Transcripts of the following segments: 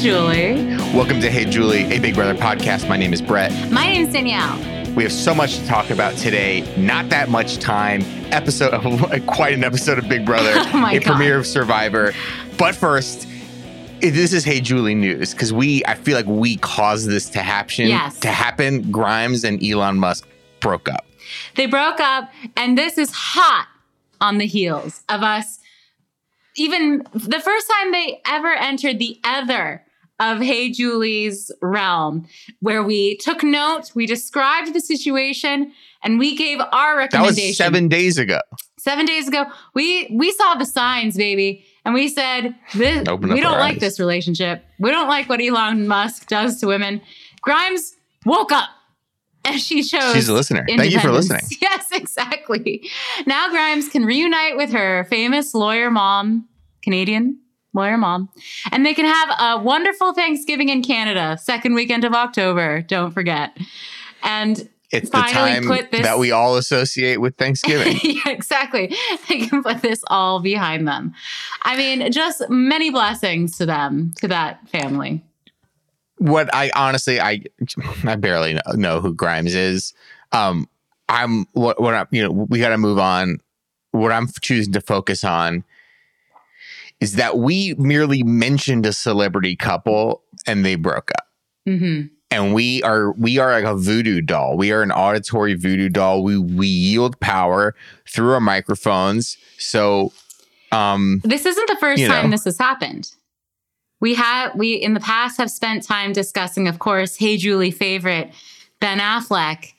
Julie. Welcome to Hey Julie, a Big Brother podcast. My name is Brett. My name is Danielle. We have so much to talk about today. Not that much time. Episode, of, quite an episode of Big Brother, Oh a God. premiere of Survivor. But first, this is Hey Julie news because we, I feel like we caused this to happen. Yes. To happen. Grimes and Elon Musk broke up. They broke up, and this is hot on the heels of us. Even the first time they ever entered the other of Hey Julie's realm, where we took note, we described the situation, and we gave our recommendation. That was seven days ago. Seven days ago, we we saw the signs, baby, and we said this, we don't like eyes. this relationship. We don't like what Elon Musk does to women. Grimes woke up, and she chose. She's a listener. Thank you for listening. Yes, exactly. Now Grimes can reunite with her famous lawyer mom, Canadian lawyer mom, and they can have a wonderful Thanksgiving in Canada, second weekend of October. Don't forget. And It's the Finally time this- that we all associate with Thanksgiving. yeah, exactly. They can put this all behind them. I mean, just many blessings to them, to that family. what I honestly I I barely know, know who Grimes is. Um, I'm what what I you know we got to move on. What I'm choosing to focus on is that we merely mentioned a celebrity couple and they broke up. hmm And we are we are like a voodoo doll. We are an auditory voodoo doll. We we yield power through our microphones. So um This isn't the first time know. this has happened. We have we in the past have spent time discussing, of course, Hey Julie favorite Ben Affleck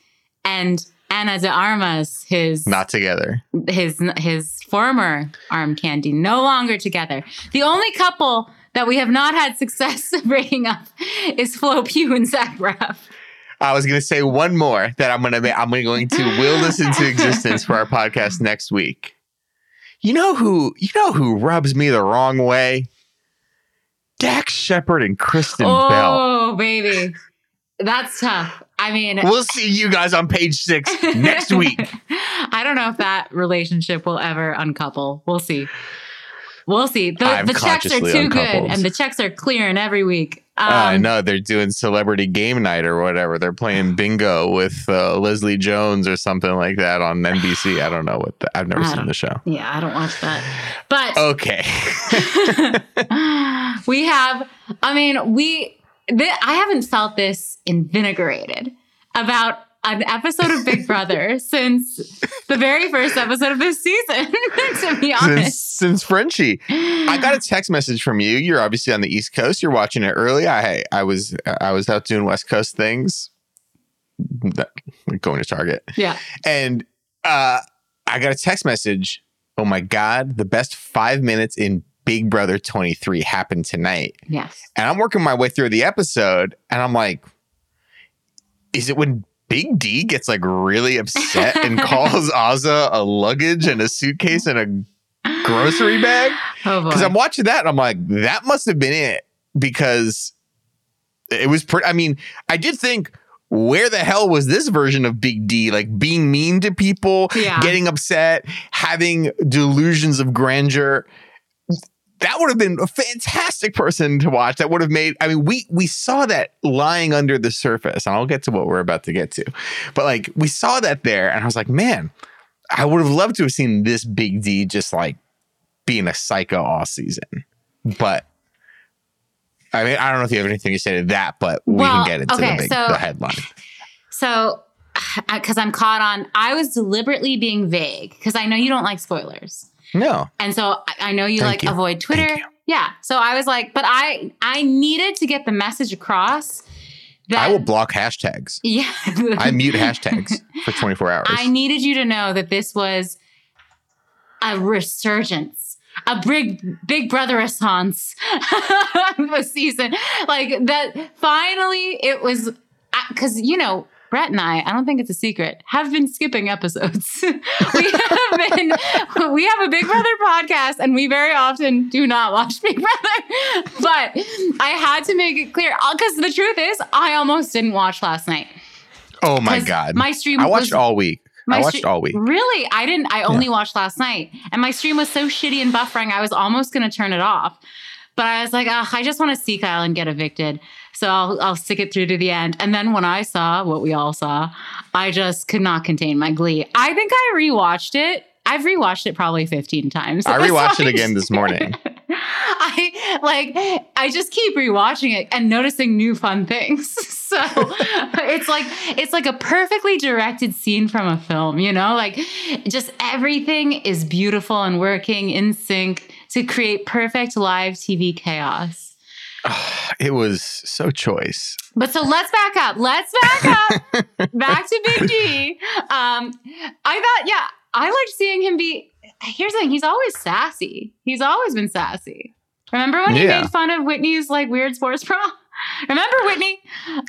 and Ana de Armas, his not together. his his former arm candy, no longer together. The only couple that we have not had success breaking up is Flo Pugh and Zach Braff. I was going to say one more that I'm going to I'm going to will this into existence for our podcast next week. You know who you know who rubs me the wrong way? Dax Shepard and Kristen Bell. Oh, baby. That's tough. I mean, We'll see you guys on page six next week. I don't know if that relationship will ever uncouple. We'll see. We'll see. The, the checks are too good, and the checks are clearing every week. Um, I know they're doing celebrity game night or whatever. They're playing bingo with uh, Leslie Jones or something like that on NBC. I don't know what the, I've never seen the show. Yeah, I don't watch that. But Okay. we have, I mean, we, th- I haven't felt this invigorated about an episode of Big Brother since the very first episode of this season, to be since honest. since Frenchie. I got a text message from you. You're obviously on the East Coast. You're watching it early. I I was I was out doing West Coast things, going to Target, Yeah. and uh, I got a text message. Oh my God! The best five minutes in Big Brother 23 happened tonight, Yes. and I'm working my way through the episode, and I'm like, is it when? Big D gets like really upset and calls Azah a luggage and a suitcase and a grocery bag Oh, because I'm watching that and I'm like, that must have been it because it was pretty. I mean, I did think, where the hell was this version of Big D? Like being mean to people, Yeah. getting upset, having delusions of grandeur. That would have been a fantastic person to watch. That would have made. I mean, we we saw that lying under the surface, and I'll get to what we're about to get to. But like, we saw that there, and I was like, man, I would have loved to have seen this Big D just like being a psycho all season. But I mean, I don't know if you have anything to say to that, but we Well, can get into okay, the, big, so- the headline. So, because I'm caught on, I was deliberately being vague because I know you don't like spoilers, No, and so I- I know you Thank like you. avoid Twitter. Yeah, so I was like, but I I needed to get the message across that I will block hashtags. Yeah, I mute hashtags for 24 hours. I needed you to know that this was a resurgence, a big big brother of a season. Like that finally it was because you know Brett and I, I don't think it's a secret, have been skipping episodes. we have been, we have a Big Brother podcast and we very often do not watch Big Brother. But I had to make it clear uh, because the truth is, I almost didn't watch last night. oh my God. My stream I was watched all week. I watched stre- all week. Really? I didn't. I only watched last night, and my stream was so shitty and buffering. I was almost going to turn it off, But I was like, I just want to see Kyland get evicted. So I'll, I'll stick it through to the end. And then when I saw what we all saw, I just could not contain my glee. I think I rewatched it. I've rewatched it probably 15 times. I rewatched it again this morning. I like I just keep rewatching it and noticing new fun things. So it's like it's like a perfectly directed scene from a film, you know? Like just everything is beautiful and working in sync to create perfect live TV chaos. It was so choice. But so let's back up. Let's back up. back to Big D. Um, I thought, yeah, I liked seeing him be. Here's the thing: he's always sassy. He's always been sassy. Remember when he Yeah. made fun of Whitney's like weird sports bra? Remember Whitney?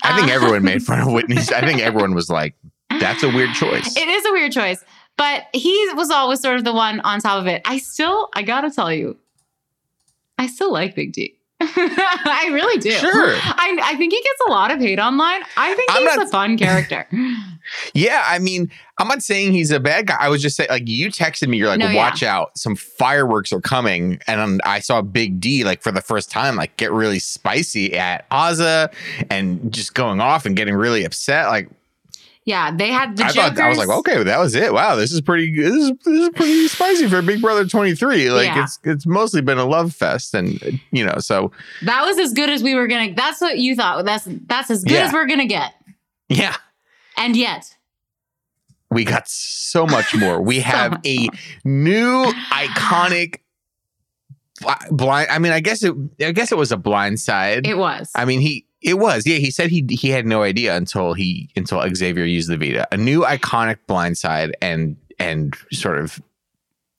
I think Uh, everyone made fun of Whitney's. I think everyone was like, that's a weird choice. It is a weird choice, but he was always sort of the one on top of it. I still, I gotta tell you, I still like Big D. I really do. Sure. I, I think he gets a lot of hate online. I think I'm he's not- a fun character. Yeah, I mean, I'm not saying he's a bad guy. I was just saying, like, you texted me, you're like, No, yeah. watch out, some fireworks are coming. And um, I saw Big D, like, for the first time, like, get really spicy at Azah and just going off and getting really upset. Like, yeah, they had the I Jokers. thought, I was like, okay, that was it. Wow, this is pretty, this is, this is pretty spicy for Big Brother 23. Like, Yeah. it's, it's mostly been a love fest. And, you know, so That was as good as we were gonna. That's what you thought. That's that's as good Yeah. as we're gonna get. yeah. And yet, We got so much more. We have much a new iconic blind. I mean, I guess it. I guess it was a blind side. it was. I mean, he. It was. Yeah, he said he he had no idea until he until Xavier used the veto. A new iconic blind side and and sort of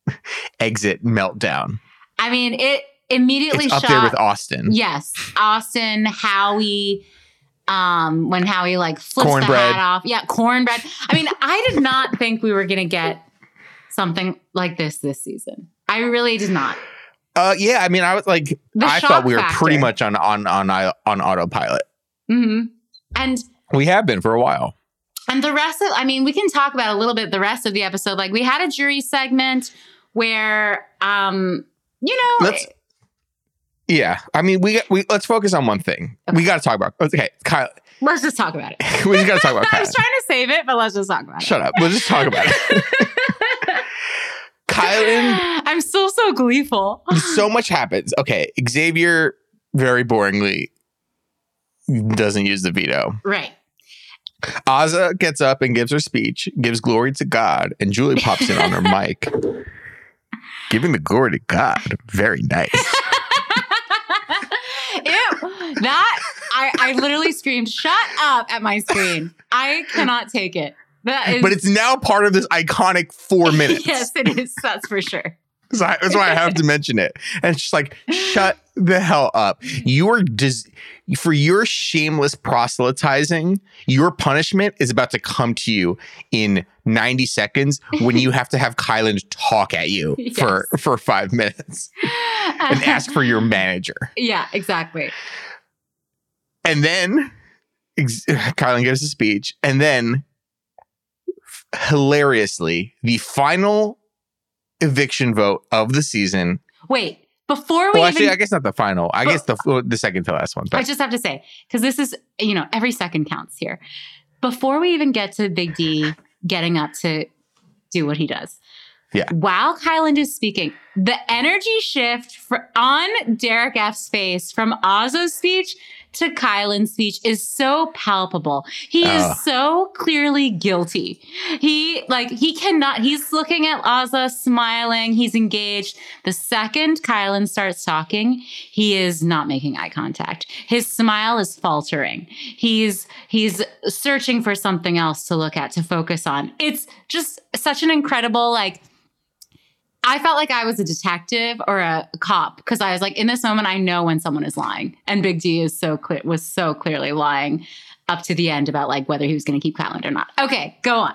exit meltdown. I mean, it immediately It's up shot. there with Austin. Yes, Austin, Howie. Um, when Howie like flips the hat off, yeah, cornbread. I mean, I did not think we were gonna get something like this this season. I really did not. Uh, yeah. I mean, I was like, The I thought we were factor. pretty much on on on on autopilot. hmm And We have been for a while. And the rest of, I mean, we can talk about a little bit the rest of the episode. Like we had a jury segment where, um, you know, Let's- Yeah, I mean, we we let's focus on one thing. We got to talk about. Okay, Kyle, let's just talk about it. we just got to talk about I was trying to save it, but let's just talk about it. Shut up. We'll just talk about it. Kyland, I'm still so gleeful. so much happens. Okay, Xavier very boringly doesn't use the veto. Right. Azah gets up and gives her speech, gives glory to God, and Julie pops in on her mic. Giving the glory to God. Very nice. Ew. That I, I literally screamed, shut up at my screen. I cannot take it. Is But it's now part of this iconic four minutes. Yes, it is. That's for sure. So I- that's why I have to mention it. And it's just like, shut the hell up. You are dis- for your shameless proselytizing, your punishment is about to come to you in 90 seconds when you have to have Kyland talk at you for, for five minutes and ask for your manager. Yeah, exactly. And then ex- Kyland gives a speech. And then hilariously, the final eviction vote of the season Wait, before we well, even actually, I guess not the final. I guess the the second to last one. I just have to say, because this is, you know, every second counts here. Before we even get to Big D getting up to do what he does. Yeah. While Kyland is speaking, the energy shift for, on Derek F's face from Azah's speech to Kyland's speech is so palpable. He Oh. is ah. so clearly guilty. He like he cannot. He's looking at Azah, smiling. He's engaged. The second Kyland starts talking, he is not making eye contact. His smile is faltering. He's he's searching for something else to look at to focus on. It's just such an incredible like I felt like I was a detective or a cop because I was like, in this moment, I know when someone is lying, and Big D is so clear was so clearly lying up to the end about like whether he was going to keep Kyland or not. Okay, go on.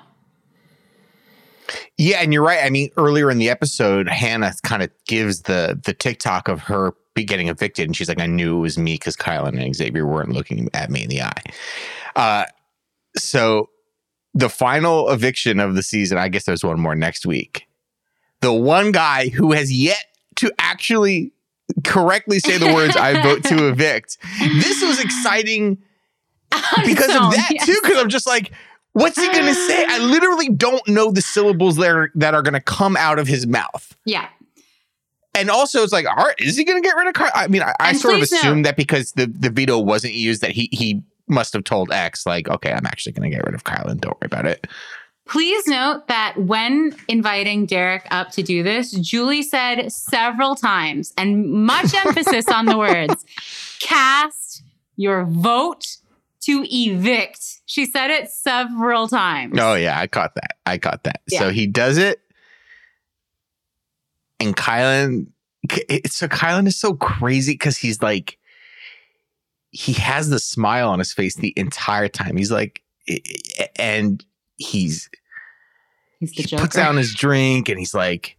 yeah, and you're right. I mean, earlier in the episode, Hannah kind of gives the the TikTok of her getting evicted, and she's like, "I knew it was me because Kyland and Xavier weren't looking at me in the eye." Uh, so the final eviction of the season, I guess there's one more next week. The one guy who has yet to actually correctly say the words "I vote to evict." This was exciting because of that yes. too. Because I'm just like, what's he gonna say? I literally don't know the syllables that are that are gonna come out of his mouth. Yeah. And also, it's like, all right, is he going to get rid of Car? I mean, I, I sort of assumed that because the, the veto wasn't used, that he he must have told X, like, okay, I'm actually going to get rid of Kyland. Don't worry about it. Please note that when inviting Derek up to do this, Julie said several times and much emphasis on the words cast your vote to evict. She said it several times. Oh yeah, I caught that. I caught that. Yeah. So he does it, and Kyland. So Kyland is so crazy because he's like, he has the smile on his face the entire time. He's like, and he's He's the he Joker. puts down his drink and he's like,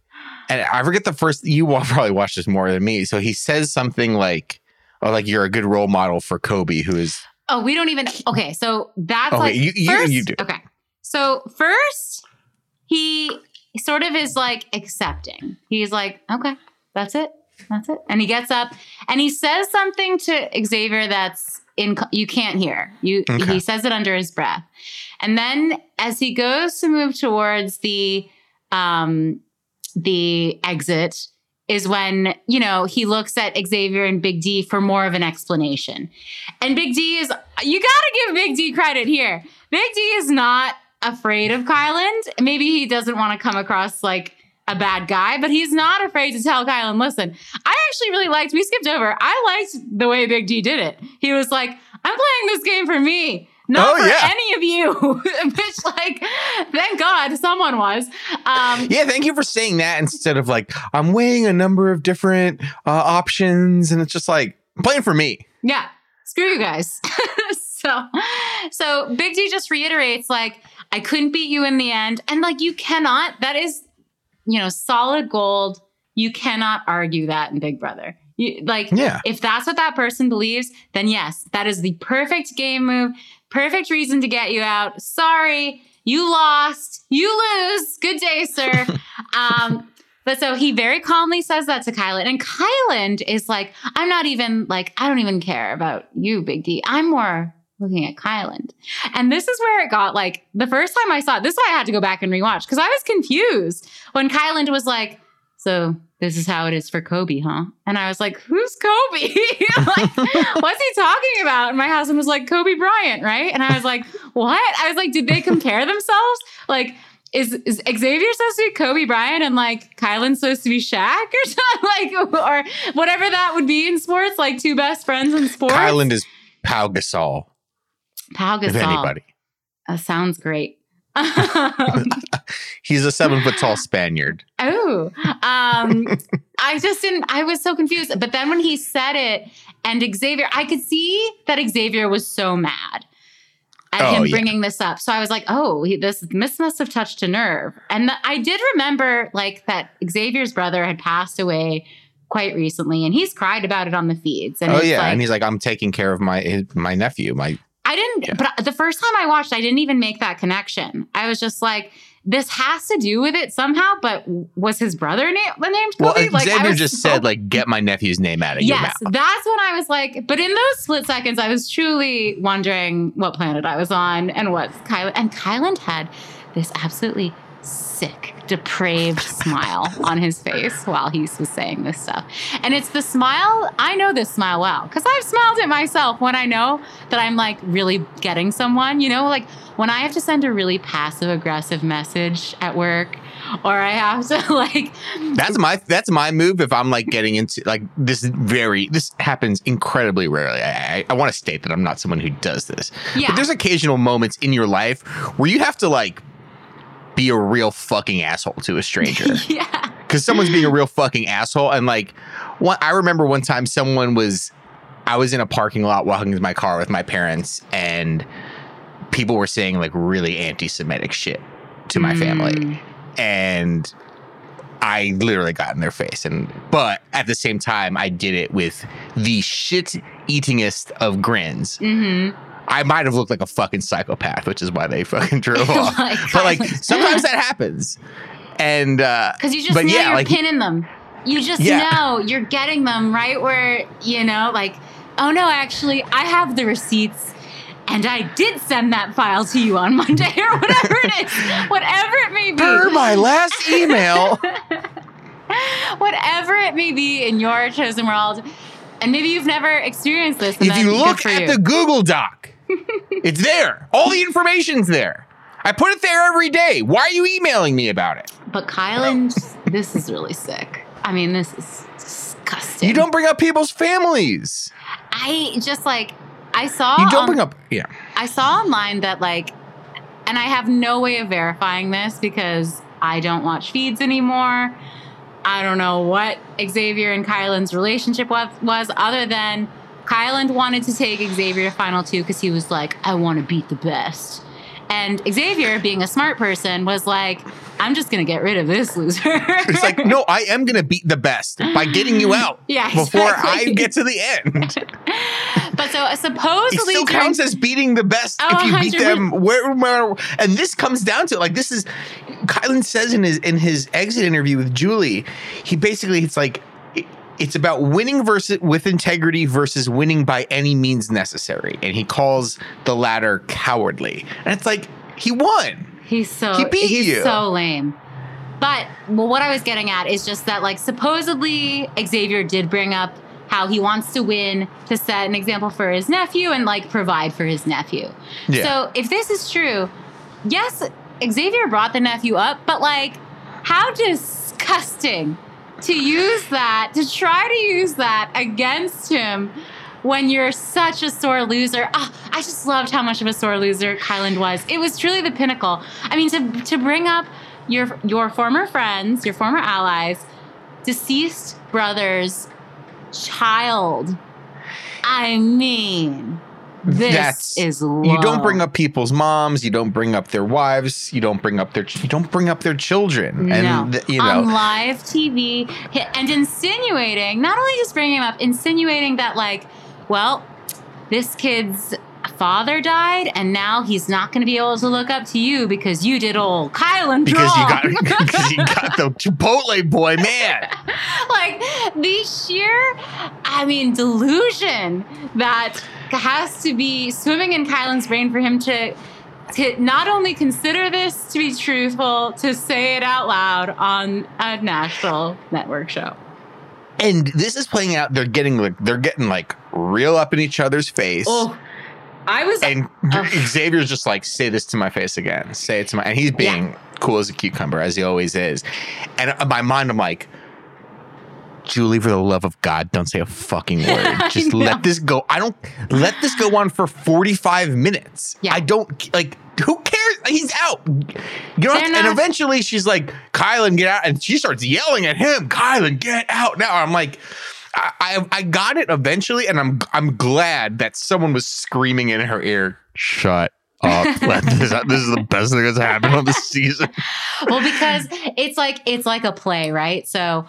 and I forget the first. You will probably watch this more than me. So he says something like, "Oh, like you're a good role model for Kobe, who is oh, we don't even. Okay, so that's okay. like you, you, first, you do. Okay. So first, he sort of is like accepting. He's like, okay, that's it. That's it. And he gets up and he says something to Xavier that's in you can't hear. You Okay. he says it under his breath. And then as he goes to move towards the um the exit is when, you know, he looks at Xavier and Big D for more of an explanation. And Big D is, you gotta give Big D credit here. Big D is not afraid of Kyland. Maybe he doesn't want to come across like a bad guy, but he's not afraid to tell Kyland, listen, I actually really liked, we skipped over, I liked the way Big D did it. He was like, I'm playing this game for me. Not Oh, for yeah. any of you, which, like, thank God someone was. Um, Yeah, thank you for saying that instead of like I'm weighing a number of different uh, options, and it's just like I'm playing for me. Yeah. Screw you guys. so so Big D just reiterates like I couldn't beat you in the end and like you cannot that is you know solid gold. You cannot argue that in Big Brother. You, like Yeah. if that's what that person believes, then yes, that is the perfect game move, perfect reason to get you out. Sorry, you lost. You lose. Good day, sir. um but so he very calmly says that to Kyland. And Kyland is like, I'm not even like, I don't even care about you, Big D. I'm more looking at Kyland. And this is where it got like the first time I saw it, this is why I had to go back and rewatch because I was confused when Kyland was like, So this is how it is for Kobe, huh? And I was like, Who's Kobe? like, what's he talking about? And my husband was like, Kobe Bryant, right? And I was like, What? I was like, Did they compare themselves? Like, is, is Xavier supposed to be Kobe Bryant and like Kyland's supposed to be Shaq or something like or whatever that would be in sports, like two best friends in sports? Kyland is Pau Gasol, Pau if Gasol. anybody. That sounds great. He's a seven foot tall Spaniard. oh, um, I just didn't. I was so confused. But then when he said it, and Xavier, I could see that Xavier was so mad at Oh, him yeah. bringing this up. So I was like, oh, he, this this must have touched a nerve. And I did remember like that Xavier's brother had passed away quite recently, and he's cried about it on the feeds. And oh yeah, like, and he's like, I'm taking care of my my nephew. My I didn't, Yeah. but the first time I watched, I didn't even make that connection. I was just like, this has to do with it somehow. But was his brother na- the named well, Kobe? like, I Xavier was just so- said like, get my nephew's name out of your Yes, mouth. that's when I was like, but in those split seconds, I was truly wondering what planet I was on and what Kyland. And Kyland had this absolutely sick, depraved smile on his face while he was saying this stuff. And it's the smile, I know this smile well because I've smiled at myself when I know that I'm like really getting someone, you know, like when I have to send a really passive aggressive message at work or I have to like That's my that's my move if I'm like getting into like this very this happens incredibly rarely. I, I, I want to state that I'm not someone who does this. Yeah. But there's occasional moments in your life where you have to like be a real fucking asshole to a stranger yeah. because someone's being a real fucking asshole. And like, one, I remember one time someone was, I was in a parking lot walking to my car with my parents, and people were saying like really anti-Semitic shit to my family, Mm. and I literally got in their face. And but at the same time, I did it with the shit eatingest of grins. Mm-hmm. I might have looked like a fucking psychopath, which is why they fucking drove off. Like, but like sometimes that happens. And uh Because you just But know yeah, you're like pinning them. you just Yeah. know you're getting them right where, you know, like, oh no, actually, I have the receipts and I did send that file to you on Monday or whatever it is, whatever it may be. Per my last email. whatever it may be in your chosen world. And maybe you've never experienced this. if you look at you. the Google Doc, it's there. All the information's there. I put it there every day. Why are you emailing me about it? But Kyland, this is really sick. I mean, this is disgusting. You don't bring up people's families. I just like I saw. You don't on- bring up. Yeah. I saw online that like, and I have no way of verifying this because I don't watch feeds anymore. I don't know what Xavier and Kyland's relationship was, was other than Kyland wanted to take Xavier to final two because he was like, I want to beat the best. And Xavier, being a smart person, was like, I'm just going to get rid of this loser. It's like, no, I am going to beat the best by getting you out Yeah, before I get to the end. but so supposedly. It still during- counts as beating the best Oh, if you beat 100%. them. Where, where, and this comes down to like this is Kyland says in his in his exit interview with Julie, he basically it's like it's about winning versus with integrity versus winning by any means necessary, and he calls the latter cowardly. And it's like he won. He's so He beat he's you. so lame. But well, what I was getting at is just that like supposedly Xavier did bring up how he wants to win to set an example for his nephew and like provide for his nephew. Yeah. So if this is true, yes, Xavier brought the nephew up, but like how disgusting to use that, to try to use that against him when you're such a sore loser. Ah, I just loved how much of a sore loser Kyland was. It was truly the pinnacle. I mean, to to bring up your your former friends, your former allies, deceased brothers, child. I mean, this That's- is You don't bring up people's moms. You don't bring up their wives. You don't bring up their. You don't bring up their children. And no. th- you on know, live TV and insinuating, not only just bringing him up, insinuating that like, well, this kid's father died, and now he's not going to be able to look up to you because you did old Kyland because you got because you got the Chipotle boy, man. like the sheer, I mean, delusion that has to be swimming in Kyland's brain for him to to not only consider this to be truthful, to say it out loud on a national network show. And this is playing out. They're getting like they're getting like real up in each other's face. Oh, I was. And Ugh. Xavier's just like, say this to my face again. Say it to my. And he's being cool as a cucumber, as he always is. And in my mind, I'm like, Julie, for the love of God, don't say a fucking word. Just let this go. I don't let this go on for 45 minutes. Yeah. I don't like. Who cares? He's out. You know, and eventually she's like, Kyland, get out. And she starts yelling at him, Kyland, get out now. I'm like, I, I, I got it eventually, and I'm I'm glad that someone was screaming in her ear, shut up. This, this is the best thing that's happened on the season. well, because it's like it's like a play, right? So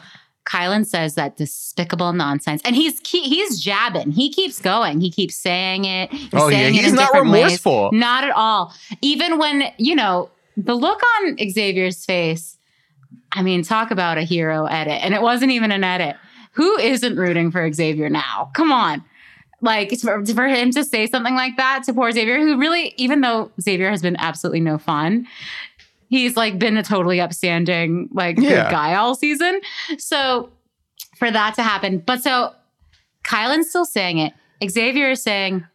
Kyland says that despicable nonsense, and he's he's jabbing. He keeps going. He keeps saying it. He's Oh, yeah, saying it he's not different ways. remorseful. Not at all. Even when you know the look on Xavier's face. I mean, talk about a hero edit, and it wasn't even an edit. Who isn't rooting for Xavier now? Come on. Like for, for him to say something like that to poor Xavier, who really, even though Xavier has been absolutely no fun, he's like been a totally upstanding, like Yeah. good guy all season. So for that to happen, but so Kyland's still saying it. Xavier is saying,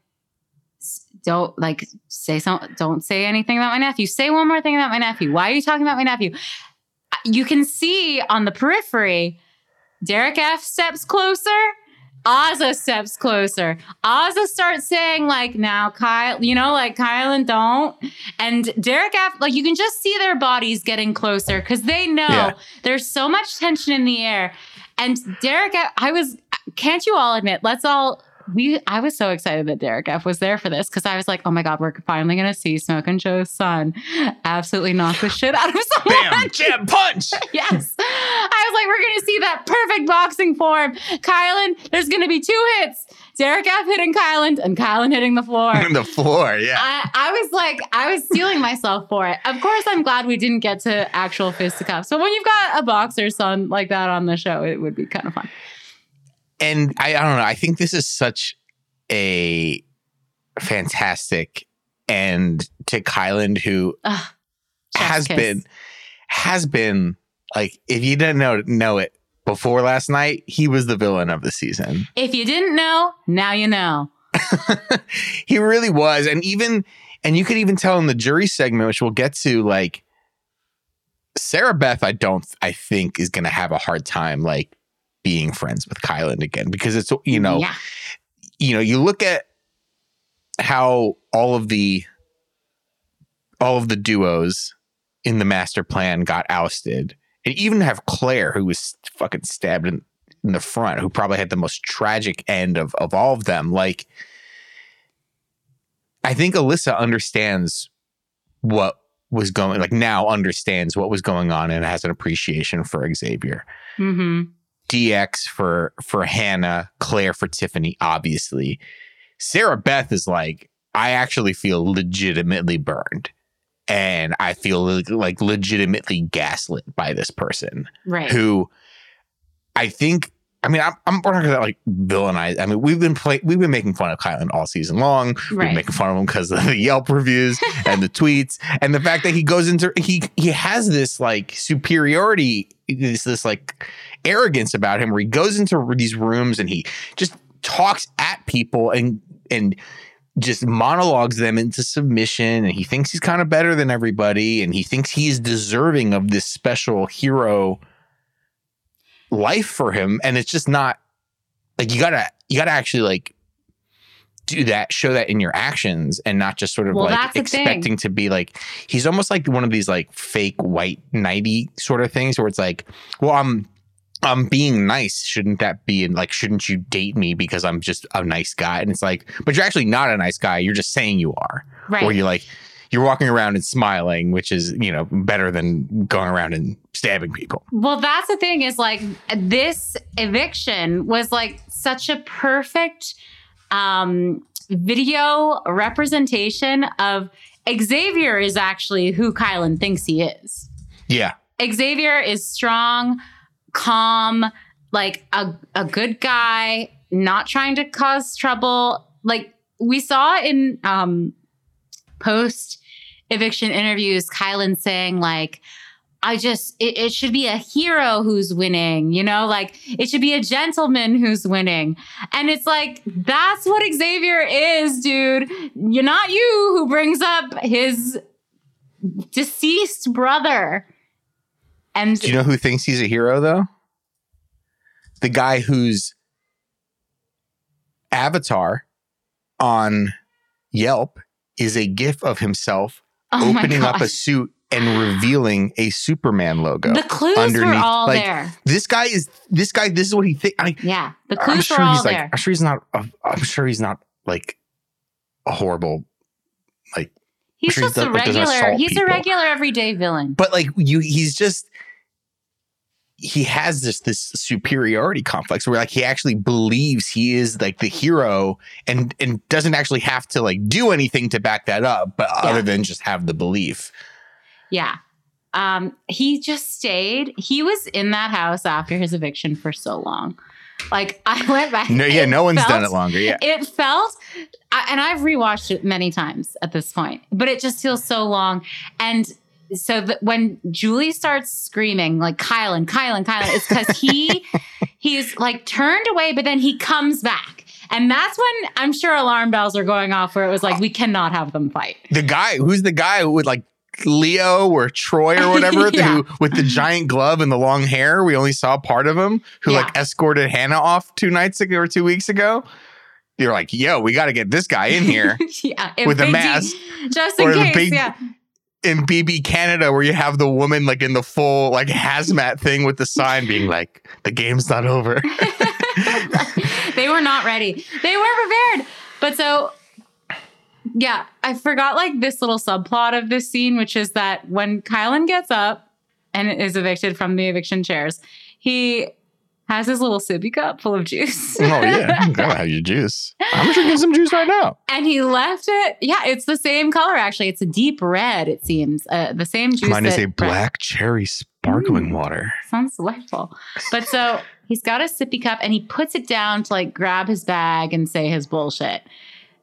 "Don't like say some. Don't say anything about my nephew. Say one more thing about my nephew. Why are you talking about my nephew?" You can see on the periphery, Derek F steps closer. Azah steps closer. Azah starts saying, like, now Kyle, you know, like Kyland, don't. And Derek F, like, you can just see their bodies getting closer because they know Yeah. there's so much tension in the air. And Derek F, I was, can't you all admit, let's all, we, I was so excited that Derek F was there for this because I was like, oh my God, we're finally going to see Smokin' Joe's son absolutely knock the shit out of someone. Bam, jab, punch. Yes. I was like, we're going to see that perfect boxing form. Kyland, there's going to be two hits. Derek F hitting Kyland and Kyland hitting the floor. The floor, yeah. I, I was like, I was steeling myself for it. Of course, I'm glad we didn't get to actual fisticuffs. But when you've got a boxer son like that on the show, it would be kind of fun. And I, I don't know. I think this is such a fantastic end to Kyland, who Ugh, has kiss. been has been like if you didn't know know it before last night, he was the villain of the season. If you didn't know, now you know. he really was, and even and you could even tell in the jury segment, which we'll get to, like Sarah Beth. I don't. I think is going to have a hard time like being friends with Kyland again because it's you know yeah. you know, you look at how all of the all of the duos in the master plan got ousted. And even have Claire, who was fucking stabbed in, in the front, who probably had the most tragic end of, of all of them. Like, I think Alyssa understands what was going like now understands what was going on and has an appreciation for Xavier. hmm DX for for Hannah, Claire for Tiffany, obviously. Sarah Beth is like, I actually feel legitimately burned. And I feel like, like legitimately gaslit by this person Right. who I think I mean, I'm, I'm we're not gonna like villainize. I mean, we've been play, we've been making fun of Kyland all season long. We've been making fun of him because of the Yelp reviews and the tweets and the fact that he goes into he he has this like superiority, this this like arrogance about him where he goes into these rooms and he just talks at people and and just monologues them into submission and he thinks he's kind of better than everybody and he thinks he's deserving of this special hero life for him and it's just not like you gotta you gotta actually like do that show that in your actions and not just sort of Well, like that's the thing. expecting to be like he's almost like one of these like fake white knighty sort of things where it's like well i'm i'm being nice shouldn't that be and like shouldn't you date me because i'm just a nice guy and it's like but you're actually not a nice guy you're just saying you are right. or you're like you're walking around and smiling which is you know better than going around and stabbing people Well, that's the thing is like this eviction was like such a perfect um, video representation of Xavier is actually who Kyland thinks he is. yeah Xavier is strong, calm, like a, a good guy, not trying to cause trouble. Like we saw in um, post eviction interviews, Kyland saying, like, I just, it, it should be a hero who's winning, you know, like it should be a gentleman who's winning. And it's like, that's what Xavier is, dude. You're not you who brings up his deceased brother. And Do you know who thinks he's a hero though? The guy whose avatar on Yelp is a gif of himself oh opening up a suit and revealing a Superman logo. the clues were underneath, all like, there. This guy is this guy. This is what he think. I, Yeah, the I'm clues sure were all he's like. there. I'm sure he's not. I'm sure he's not like a horrible. He's sure he's just a like, doesn't regular. He's a regular everyday villain. But like you, he's just. He has this this superiority complex where like he actually believes he is like the hero and and doesn't actually have to like do anything to back that up, but Yeah. other than just have the belief. Yeah. Um, he just stayed. He was in that house after his eviction for so long. Like I went back. No, yeah, no one's done it longer. Yeah, It felt, I- and I've rewatched it many times at this point, but it just feels so long. And so that when Julie starts screaming like Kyland, Kyland, Kyland, it's because he he's like turned away, but then he comes back. And that's when I'm sure alarm bells are going off where it was like, we cannot have them fight. the guy who's the guy who would like Leo or Troy or whatever, Yeah. who with the giant glove and the long hair. We only saw part of him, who Yeah. like escorted Hannah off two nights ago or two weeks ago. You're like, yo, we got to get this guy in here yeah. with a mask just in case. big- yeah. In BB Canada, where you have the woman like in the full like hazmat thing with the sign being like, the game's not over. they were not ready. They were prepared. But so, yeah, I forgot like this little subplot of this scene, which is that when Kyland gets up and is evicted from the eviction chairs, he has his little sippy cup full of juice. Oh yeah, gotta have your juice. I'm drinking some juice right now. and he left it. Yeah, it's the same color actually. It's a deep red. It seems uh, the same juice. Mine is a black cherry sparkling Mm. water. Sounds delightful. But so he's got a sippy cup and he puts it down to like grab his bag and say his bullshit.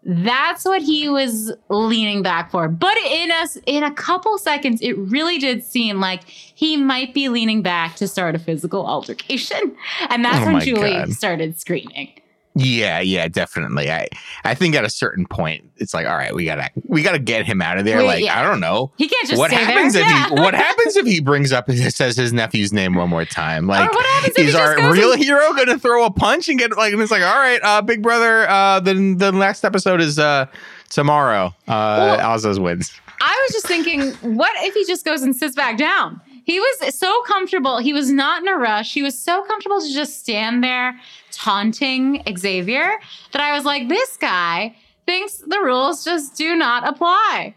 That's what he was leaning back for. But in us in a couple seconds, it really did seem like he might be leaning back to start a physical altercation. And that's Oh when Julie God. started screaming. Yeah, yeah, definitely. I I think at a certain point, it's like, all right, we gotta we gotta get him out of there. Wait, like, yeah. I don't know. He can't just what happens there. if yeah. he what happens if he brings up and says his nephew's name one more time? Like or what happens is our real and- hero gonna throw a punch and get like and it's like, all right, uh, big brother, uh the the next episode is uh tomorrow. Uh Well- wins. I was just thinking, what if he just goes and sits back down? He was so comfortable. He was not in a rush. He was so comfortable to just stand there taunting Xavier that I was like, this guy thinks the rules just do not apply.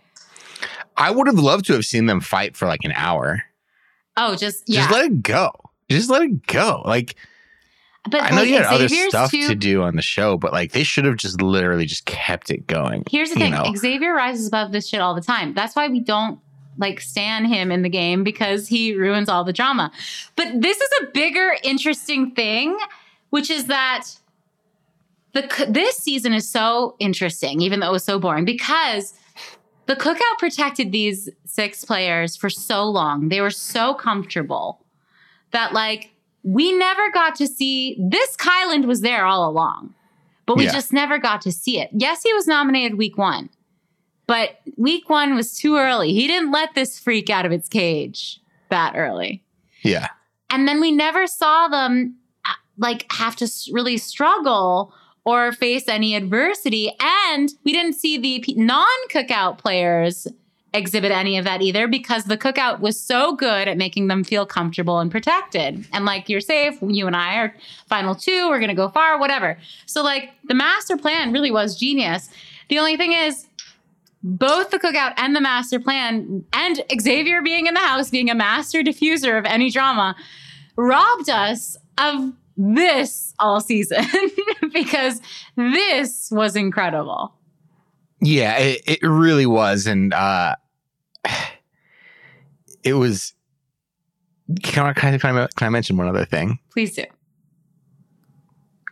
I would have loved to have seen them fight for like an hour. Oh, just yeah. Just let it go. Just let it go. Like but I know like, you had other stuff too- to do on the show, but like they should have just literally just kept it going. Here's the thing: know. Xavier rises above this shit all the time. That's why we don't like stand him in the game because he ruins all the drama. But this is a bigger, interesting thing, which is that the this season is so interesting, even though it was so boring, because the cookout protected these six players for so long. They were so comfortable that like we never got to see this Kyland was there all along but we Yeah. just never got to see it. Yes, he was nominated week one, but week one was too early. He didn't let this freak out of its cage that early. Yeah. And then we never saw them uh, like have to really struggle or face any adversity. And we didn't see the non cookout players exhibit any of that either because the cookout was so good at making them feel comfortable and protected. And like, you're safe, you and I are final two, we're gonna go far, whatever. So, like, the master plan really was genius. The only thing is, both the cookout and the master plan, and Xavier being in the house, being a master diffuser of any drama, robbed us of this all season because this was incredible. Yeah, it, it really was. And uh it was can I, can, I, can, I, can I mention one other thing? Please do.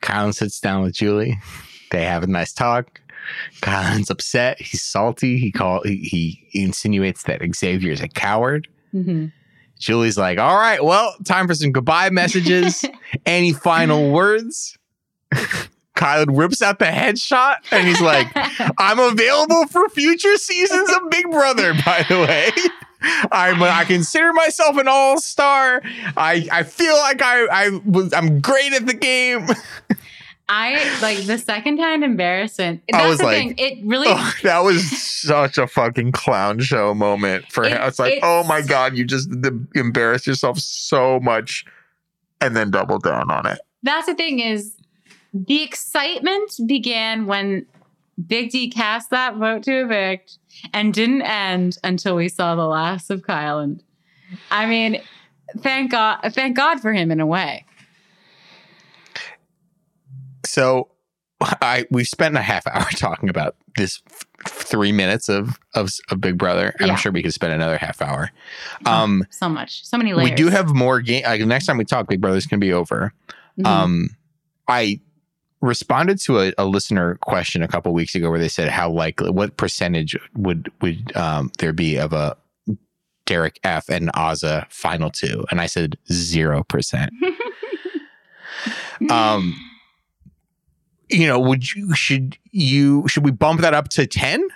Kyland sits down with Julie. They have a nice talk. Kyland's upset. He's salty. He call he, he insinuates that Xavier's a coward. Mm-hmm. Julie's like, all right, well, time for some goodbye messages. Any final words? Kyland rips out the headshot and he's like, I'm available for future seasons of Big Brother, by the way. I'm I consider myself an all-star. I I feel like I I was I'm great at the game. I like the second hand embarrassment. I was the like, thing. It really Oh, that was such a fucking clown show moment for him. It's like, oh my god, you just d- embarrassed yourself so much, and then double down on it. that's the thing is the excitement began when Big D cast that vote to evict and didn't end until we saw the last of Kyland. I mean, thank God thank God for him in a way. So, I we spent a half hour talking about this f- three minutes of of, of Big Brother. and Yeah. I'm sure we could spend another half hour. Um, So much. So many layers. we do have more game. Like, next time we talk, Big Brother's gonna be over. Mhm. Um, I responded to a, a listener question a couple weeks ago where they said how likely, what percentage would would um, there be of a Derek F and Azah final two, and I said zero percent. Um, you know, would you should you should we bump that up to ten,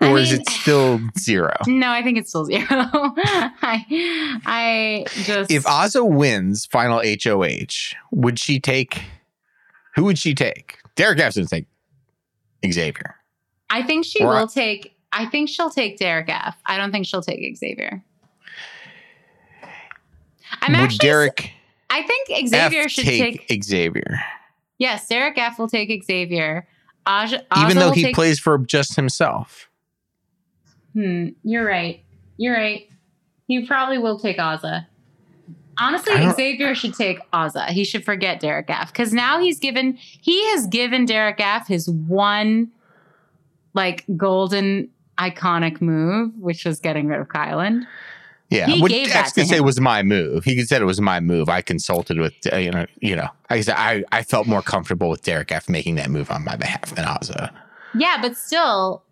I or is it still zero? No, I think it's still zero. I, I just If Azah wins final HOH, would she take? Who would she take? Derek F's gonna take Xavier. I think she Or- will take. I think she'll take Derek F. I don't think she'll take Xavier. I'm would actually. Derek I think Xavier F should take, take, Xavier, Yes, Derek F. will take Xavier. Aj, even though he take, plays for just himself? Hmm. You're right. You're right. He probably will take Azah. Honestly, Xavier should take Azah. He should forget Derek F. Because now he's given he has given Derek F his one like golden iconic move, which was getting rid of Kyland. Yeah, He gave X could say was my move. He said it was my move. I consulted with uh, you know, you know. I said I, I felt more comfortable with Derek F making that move on my behalf than Azah. Yeah, but still,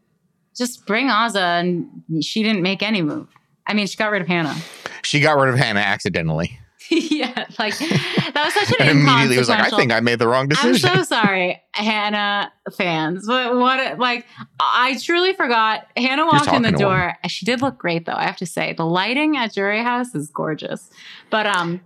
just bring Azah, and she didn't make any move. I mean, she got rid of Hannah. She got rid of Hannah accidentally, yeah, like that was such an and immediately was like, "I think I made the wrong decision. I'm so sorry, Hannah fans. But what, like, I truly forgot. Hannah walked in the door. She did look great, though. I have to say, the lighting at Jury House is gorgeous. But um,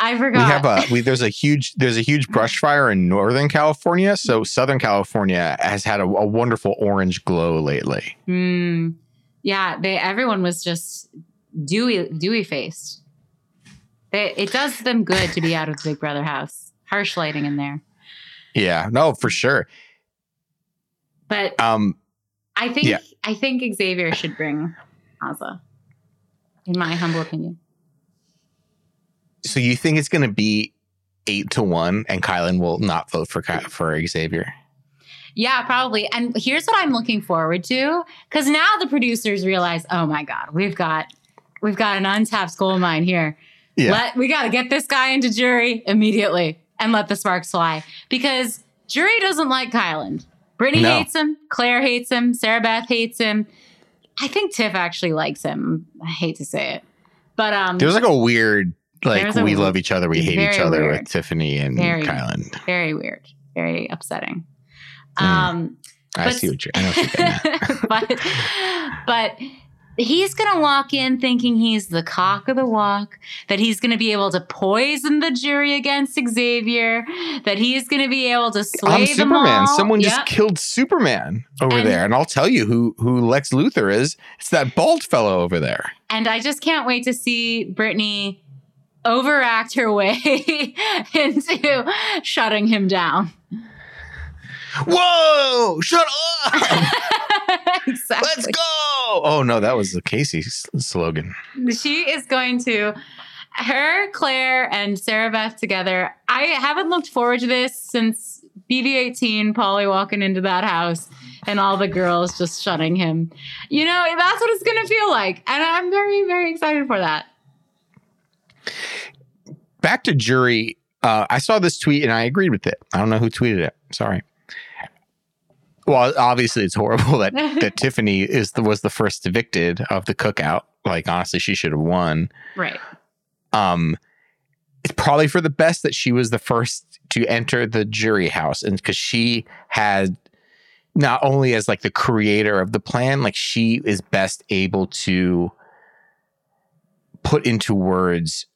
I forgot. we have a we, there's a huge there's a huge brush fire in Northern California. So Southern California has had a, a wonderful orange glow lately. Mm, yeah, they everyone was just dewy, dewy faced. They, it does them good to be out of the Big Brother house. Harsh lighting in there, Yeah, no, for sure. but Um, I think Yeah. I think Xavier should bring Azah, in my humble opinion. so you think it's going to be eight to one, and Kyland will not vote for for Xavier? Yeah, probably. And here's what I'm looking forward to because now the producers realize, oh my god, we've got we've got an untapped gold mine here. Yeah. Let we got to get this guy into jury immediately and let the sparks fly because jury doesn't like Kyland. Britini No. hates him. Claire hates him. Sarah Beth hates him. I think Tiff actually likes him. I hate to say it, but um, There's like a weird like we w- love each other, we hate each other weird. with Tiffany and Very. Kyland. very weird, very upsetting. Mm. Um, I But- see what you're. I know what you're but but he's gonna walk in thinking he's the cock of the walk, that he's gonna be able to poison the jury against Xavier, that he's gonna be able to slay I'm them Superman. all. Someone Yep. just killed Superman over And- there, and I'll tell you who who Lex Luthor is. It's that bald fellow over there. and I just can't wait to see Britini overact her way into shutting him down. Whoa! Shut up! exactly. Oh no, that was the Casey slogan. she is going to her claire and sarah beth together i haven't looked forward to this since bb18 paulie walking into that house and all the girls just shunning him you know that's what it's going to feel like and i'm very very excited for that Back to jury. Uh, I saw this tweet and I agreed with it. I don't know who tweeted it. Sorry. Well, obviously it's horrible that that Tiffany is the was the first evicted of the cookout. Like honestly, she should have won. right um it's probably for the best that she was the first to enter the jury house and because she had not only as like the creator of the plan like she is best able to put into words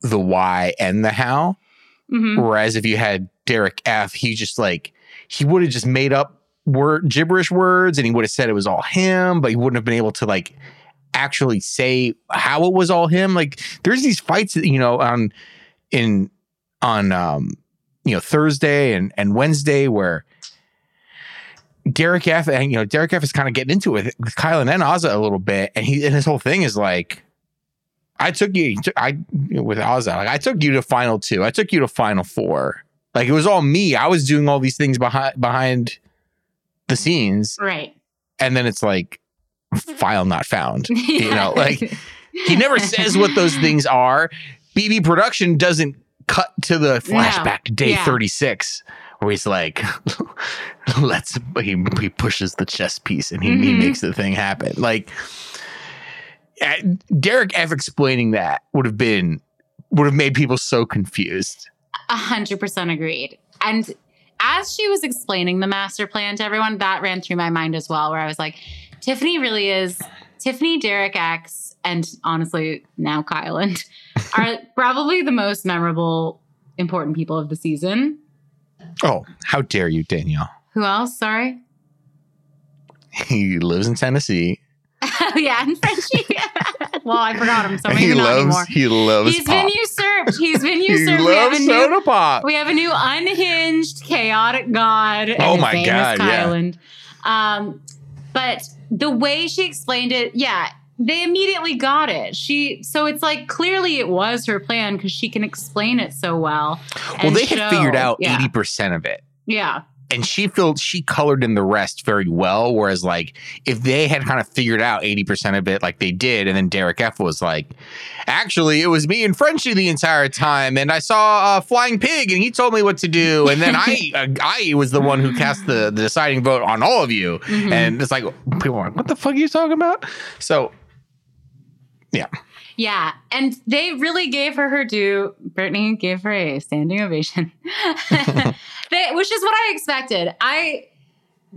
the why and the how hmm whereas if you had derek f he just like he would have just made up word gibberish words and he would have said it was all him but he wouldn't have been able to like actually say how it was all him like there's these fights you know on in on um you know thursday and and wednesday where derek f and you know derek f is kind of getting into it with kyland and Azah a little bit and he and his whole thing is like I took you, I with Azah, like I took you to final two. I took you to final four. Like it was all me. I was doing all these things behind behind the scenes, right and then it's like file not found. You know, like he never says what those things are. BB production doesn't cut to the flashback to day Yeah. 36 where he's like let's he, he pushes the chess piece and he, he Mhm. makes the thing happen like uh, derek f explaining that would have been would have made people so confused A hundred percent agreed. And as she was explaining the master plan to everyone, that ran through my mind as well, where I was like, Tiffany really is Tiffany, Derek X, and honestly, now Kyland are probably the most memorable, important people of the season. oh how dare you danielle Who else? Sorry. he lives in tennessee Oh yeah, and Frenchie. well, I forgot him, so maybe he not loves anymore. he loves He's pop. been usurped. He's been he usurped. we have a loves new soda pop We have a new unhinged, chaotic god. Oh my God, is yeah. Um, but the way she explained it, yeah, they immediately got it. She so it's like clearly it was her plan because she can explain it so well. Well, they had figured out yeah, eighty percent of it. Yeah, and she felt she colored in the rest very well. Whereas, like, if they had kind of figured out 80% of it like they did, and then Derek F was like, actually, it was me and Frenchie the entire time, and I saw a flying pig and he told me what to do. And then I uh, I was the one who cast the, the deciding vote on all of you. Mhm. And it's like, people are like, what the fuck are you talking about? So, yeah. yeah, and they really gave her her due. Britini gave her a standing ovation, they, which is what I expected. I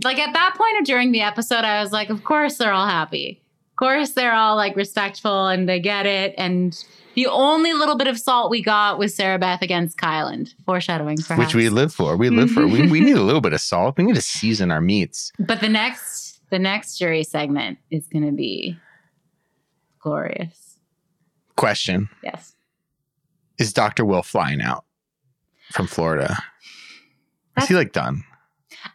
like at that point of during the episode, I was like, of course they're all happy. Of course they're all like respectful and they get it. And the only little bit of salt we got was Sarah Beth against Kyland, foreshadowing perhaps. which we live for. We live for. We, we need a little bit of salt. We need to season our meats. But the next the next jury segment is going to be glorious. Question Yes. Is Dr. Will flying out from Florida? Is he like done?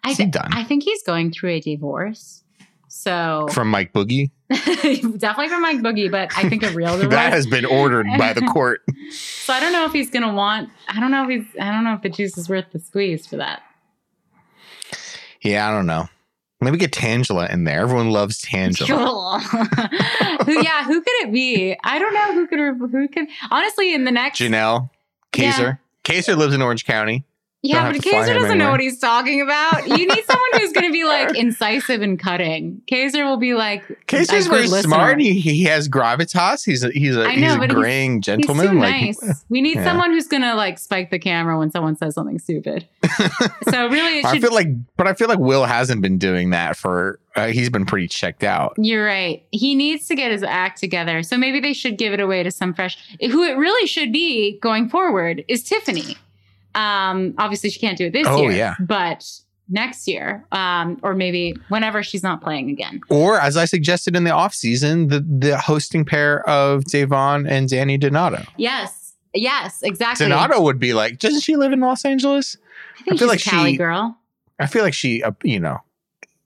I, Is he th- done? I think he's going through a divorce. So From Mike Boogie? definitely from Mike Boogie, but I think a real divorce. That has been ordered by the court. so I don't know if he's gonna want. I don't know if he's. I don't know if the juice is worth the squeeze for that. Yeah, I don't know. Maybe get Tangela in there. Everyone loves Tangela. Cool. who? Yeah. Who could it be? I don't know who could. Who could? Honestly, in the next. Janelle, Kaysar. Kaysar lives in Orange County. Yeah, but have to fly Kaysar doesn't know what he's talking about. You need someone who's going to be like incisive and cutting. Kaysar will be like Kaysar's very listener. smart. He, he has gravitas. He's a he's a I he's a he's- graying He's gentleman. too like nice. We need Yeah. someone who's going to like spike the camera when someone says something stupid. so really, it I feel like, but I feel like Will hasn't been doing that for. Uh, he's been pretty checked out. You're right. He needs to get his act together. So maybe they should give it away to some fresh. Who it really should be going forward is Tiffany. Um, obviously she can't do it this Oh, year. yeah. But next year, um, or maybe whenever she's not playing again. Or as I suggested in the off season, the the hosting pair of Devon and Dani Donato. Yes. Yes, exactly. Donato would be like, doesn't she live in Los Angeles? I think I feel she's like a Cali she- girl. I feel like she, uh, you know,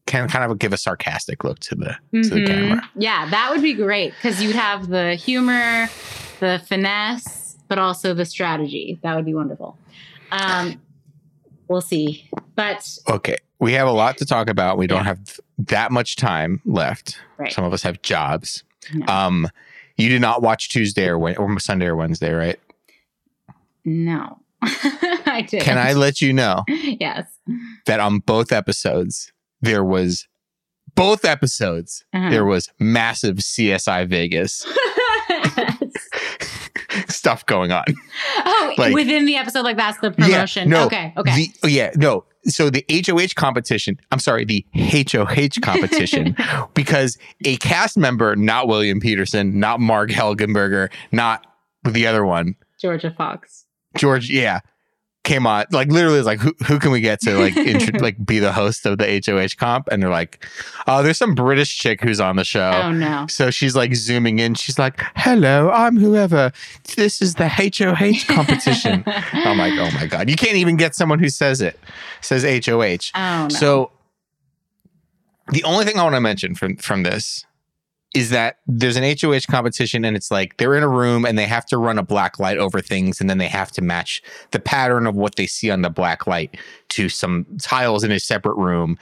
can kind of give a sarcastic look to the to the Mhm. camera. Yeah, that would be great because you'd have the humor, the finesse, but also the strategy. That would be wonderful. Um, we'll see. But Okay, we have a lot to talk about. We don't Yeah. have that much time left. right. Some of us have jobs. No. Um, you did not watch Tuesday or, or Sunday or Wednesday, right? No, I did. Can I let you know yes. that on both episodes there was both episodes Uh-huh. there was massive CSI Vegas stuff going on. oh, Like- within the episode, like that's the promotion. no, okay. Okay. The, oh, yeah, no. So the HOH competition, I'm sorry, the HOH competition, because a cast member, not William Petersen, not Marg Helgenberger, not the other one, Jorja Fox. George, yeah, came on. Like literally, it's like who who can we get to like intro, like be the host of the HOH comp? And they're like, oh, there's some British chick who's on the show. Oh no. So she's like zooming in. She's like, "Hello, I'm whoever. This is the HOH competition." I'm like, "Oh my god, you can't even get someone who says it, says HOH." Oh no. So the only thing I want to mention from from this is that there's an HOH competition and it's like they're in a room and they have to run a black light over things and then they have to match the pattern of what they see on the black light to some tiles in a separate room.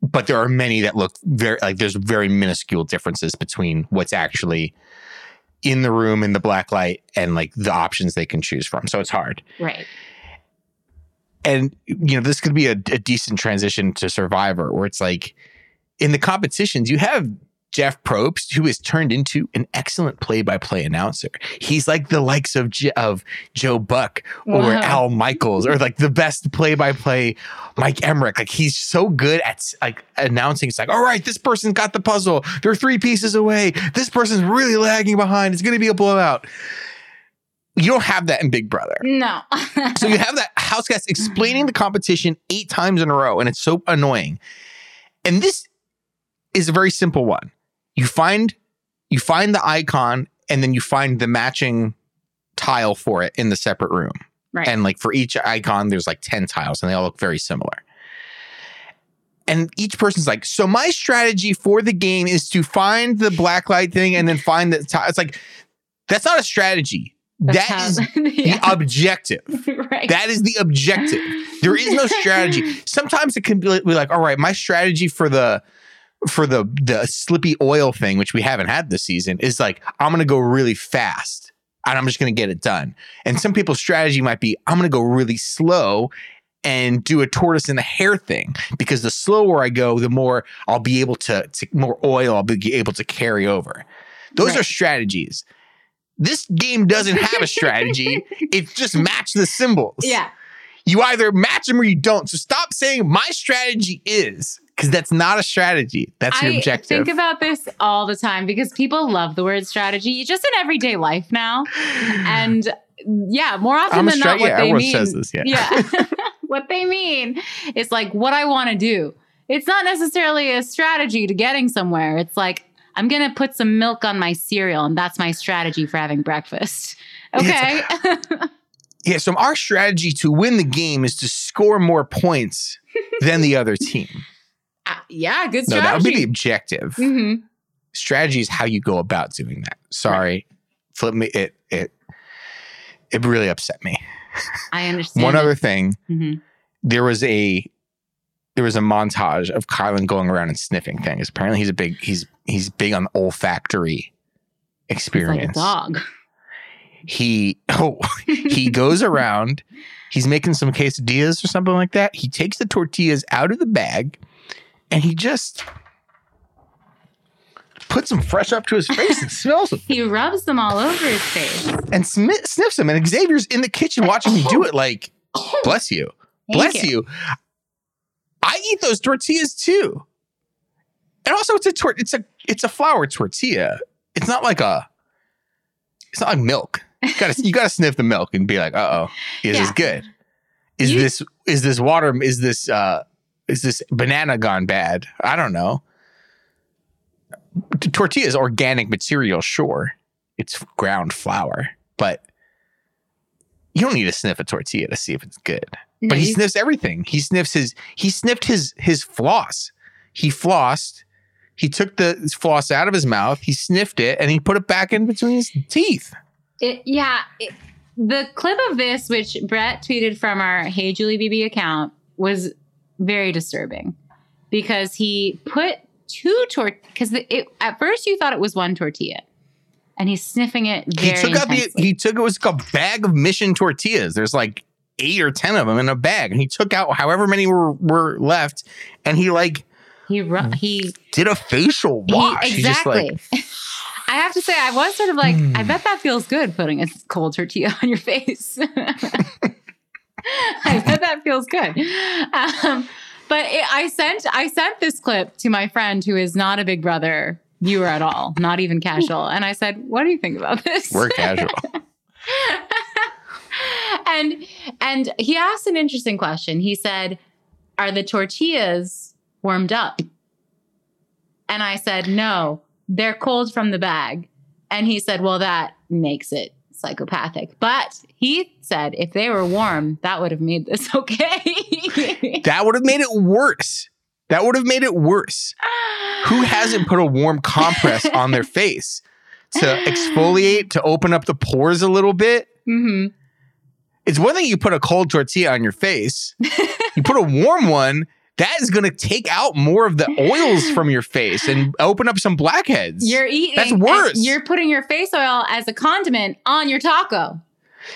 But there are many that look very like there's very minuscule differences between what's actually in the room in the black light and like the options they can choose from. So it's hard right. and you know this could be a, a decent transition to survivor where it's like in the competitions you have jeff probst who has turned into an excellent play-by-play announcer he's like the likes of, J- of joe buck or Wow. al michaels or like the best play-by-play mike emrick like he's so good at like announcing it's like all right this person's got the puzzle they're three pieces away this person's really lagging behind it's going to be a blowout you don't have that in big brother No. so you have that house guest explaining the competition eight times in a row, and it's so annoying. And this is a very simple one. You find you find the icon, and then you find the matching tile for it in the separate room. right. And like for each icon, there's like 10 tiles, and they all look very similar. and each person's like, so my strategy for the game is to find the black light thing and then find the. T-. It's like that's not a strategy. That's That how- is yeah. the objective. right. That is the objective. There is no strategy. Sometimes it can be like, all right, my strategy for the for the the slippy oil thing, which we haven't had this season, is like I'm gonna go really fast and I'm just gonna get it done. And some people's strategy might be I'm gonna go really slow and do a tortoise and the hare thing because the slower I go, the more I'll be able to, to more oil I'll be able to carry over. Those Right. are strategies. This game doesn't have a strategy. it's just match the symbols. yeah. You either match them or you don't. So stop saying my strategy is because that's not a strategy. That's your I objective. think about this all the time because people love the word strategy just in everyday life now. And yeah, more often I'm than stra- not, what yeah, they everyone mean. says this, yeah. yeah. what they mean is like what I want to do. It's not necessarily a strategy to getting somewhere. It's like, I'm going to put some milk on my cereal, and that's my strategy for having breakfast. Okay. yeah. So our strategy to win the game is to score more points than the other team. Uh, yeah, good No, that would be the objective. hmm Strategy is how you go about doing that. Sorry, flip me. It it it really upset me. I understand. One other thing. Mhm. there was a there was a montage of Kyland going around and sniffing things. Apparently, he's a big he's he's big on olfactory It's like a experience. dog. he oh he goes around. He's making some quesadillas or something like that. He takes the tortillas out of the bag, and he just puts them fresh up to his face and smells them He rubs them all over his face. and smi- sniffs them. And Xavier's in the kitchen watching him do it. Like, bless you. Thank Bless you. I eat those tortillas too. And also it's a tor- it's a it's a flour tortilla. It's not like a it's not like milk. You gotta you gotta sniff the milk and be like, uh oh, is this good? Is You- this is this water is this uh is this banana gone bad? I don't know. Tortilla is organic material, sure. It's ground flour, but you don't need to sniff a tortilla to see if it's good No, but he you- sniffs everything. He sniffs his he sniffed his his floss. He flossed. He took the floss out of his mouth. He sniffed it and he put it back in between his teeth. It, yeah. it- the clip of this, which Brett tweeted from our Hey Julie BB account, was very disturbing because he put two tort because at first you thought it was one tortilla, and he's sniffing it He very took out the he took it was like a bag of mission tortillas. There's like eight or ten of them in a bag, and he took out however many were were left, and he like he ru- he did a facial He- wash. He just exactly. like I have to say, I was sort of like, Hmm. I bet that feels good putting a cold tortilla on your face. I bet that feels good. Um, but it, I sent I sent this clip to my friend who is not a Big Brother viewer at all, not even casual, and I said, "What do you think about this?" we're casual. and and he asked an interesting question. He said, "Are the tortillas warmed up?" And I said, "No, they're cold from the bag." And he said, "Well, that makes it psychopathic." But he said, "If they were warm, that would have made this okay." that would have made it worse. That would have made it worse. Who hasn't put a warm compress on their face to exfoliate, to open up the pores a little bit? hmm It's one thing you put a cold tortilla on your face. you put a warm one, that is going to take out more of the oils from your face and open up some blackheads. You're eating. That's worse. You're putting your face oil as a condiment on your taco.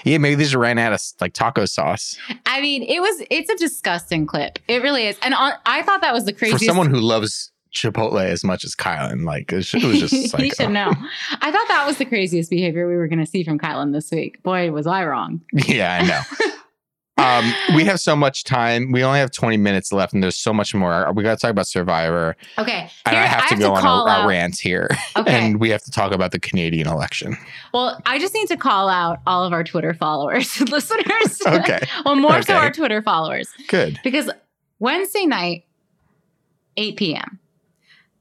yeah, maybe they just ran out of like taco sauce. I mean, it was it's a disgusting clip. It really is. And on, I thought that was the craziest. For someone who loves Chipotle as much as Kyland, like it was just he should know. I thought that was the craziest behavior we were going to see from Kyland this week. Boy, was I wrong. Yeah, I know. um, we have so much time. We only have 20 minutes left, and there's so much more. We got to talk about Survivor, Okay. and here- I have to go on call a, a rant here, Okay. and we have to talk about the Canadian election. well, I just need to call out all of our Twitter followers and listeners. Okay, well, more so our Twitter followers. good. Because Wednesday night, 8 p.m.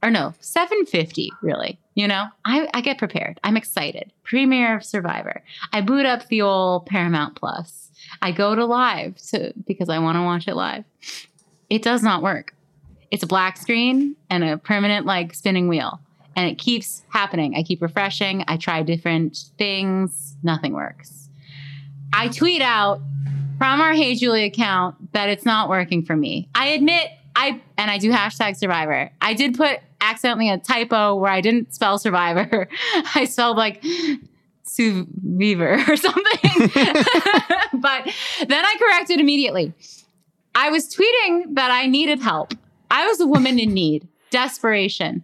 Or no, 7:50, really. You know, I, I get prepared. I'm excited. Premiere of Survivor. I boot up the old Paramount Plus. I go to live to because I want to watch it live. It does not work. it's a black screen and a permanent like spinning wheel. And it keeps happening. I keep refreshing. I try different things. Nothing works. I tweet out from our Hey Julie account that it's not working for me. I admit I and I do hashtag survivor. I did put accidentally a typo where I didn't spell survivor. I spelled like survivor or something. but then I corrected immediately. I was tweeting that I needed help. I was a woman in need, desperation.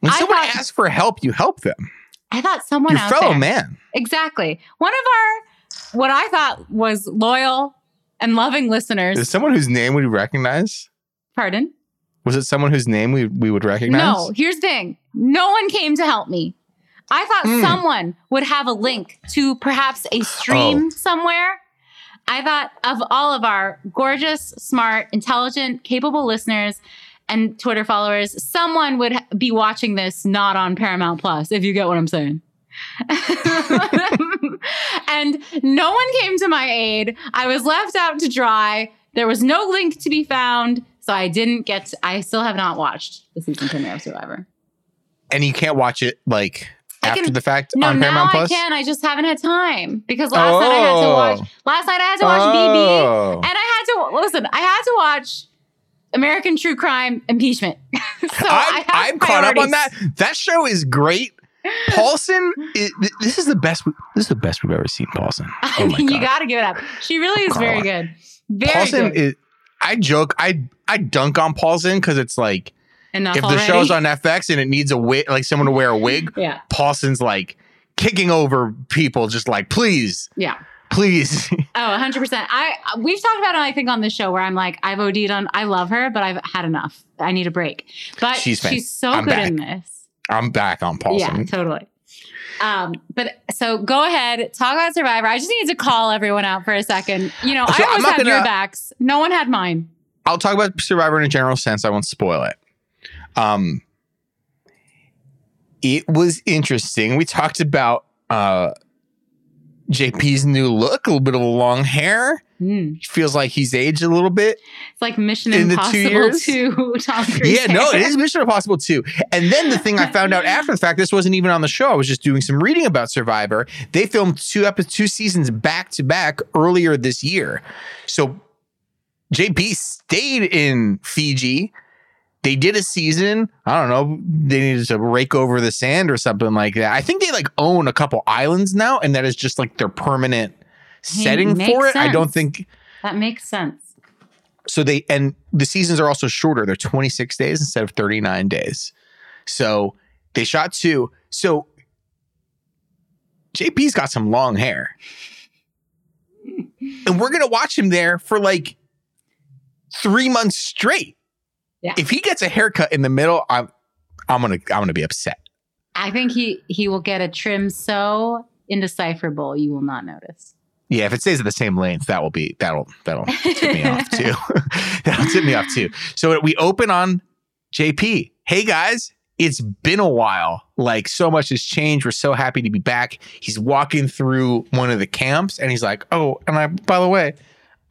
When I someone thought- asks for help, you help them. I thought someone Your out fellow there. man. Exactly. One of our, what I thought was loyal and loving listeners. Is someone whose name we recognize? pardon? Was it someone whose name we, we would recognize? No, here's the thing. No one came to help me. I thought Mm. someone would have a link to perhaps a stream Oh. somewhere. I thought of all of our gorgeous, smart, intelligent, capable listeners and Twitter followers, someone would be watching this not on Paramount Plus, if you get what I'm saying. and no one came to my aid. I was left out to dry. There was no link to be found. So I didn't get, to, I still have not watched the season premiere of Survivor. And you can't watch it like after can- the fact No, on now Paramount I Plus? can. I just haven't had time because last night I had to oh. watch. Last night I had to watch BB, Oh. and I had to listen. I had to watch American True Crime Impeachment. so I I'm, I'm caught up on that. That show is great. Paulson, i- th- this is the best. This is the best we've ever seen. Paulson. I Oh mean, you got to give it up. She really is very good. Very Paulson good. is. I joke. I I dunk on Paulson because it's like Enough if the show's on FX and it needs a wig, like someone to wear a wig, yeah, Paulson's like kicking over people, just like please, yeah. please. Oh, 100%. I we've talked about it I think on this show where I'm like I've OD'd on I love her, but I've had enough. I need a break. But She's she's so I'm good in this. I'm back on Paulson. Yeah, totally. Um, but so go ahead, talk about Survivor. I just need to call everyone out for a second. You know, So I always had your backs. No one had mine. I'll talk about Survivor in a general sense. I won't spoil it. Um, it was interesting. We talked about uh, JP's new look, a little bit of long hair. Hmm. Feels like he's aged a little bit. It's like Mission In the two Impossible years? Tom Cruise. Yeah, no, it is Mission Impossible too. And then the thing I found out after the fact, this wasn't even on the show. I was just doing some reading about Survivor. They filmed two episodes, two seasons back to back earlier this year. So JP stayed in Fiji. They did a season. I don't know. They needed to rake over the sand or something like that. I think they like own a couple islands now, and that is just like their permanent setting for it. I don't think That makes sense. so they and the seasons are also shorter they're 26 days instead of 39 days so they shot two so jp's got some long hair and we're gonna watch him there for like three months straight Yeah. if he gets a haircut in the middle i'm i'm gonna i'm gonna be upset. I think he he will get a trim so indecipherable you will not notice. yeah if it stays at the same length that will be that'll that'll tip me off too. That'll tip me off too. So we open on jp hey guys it's been a while. Like so much has changed. We're so happy to be back. He's walking through one of the camps and he's like oh and i by the way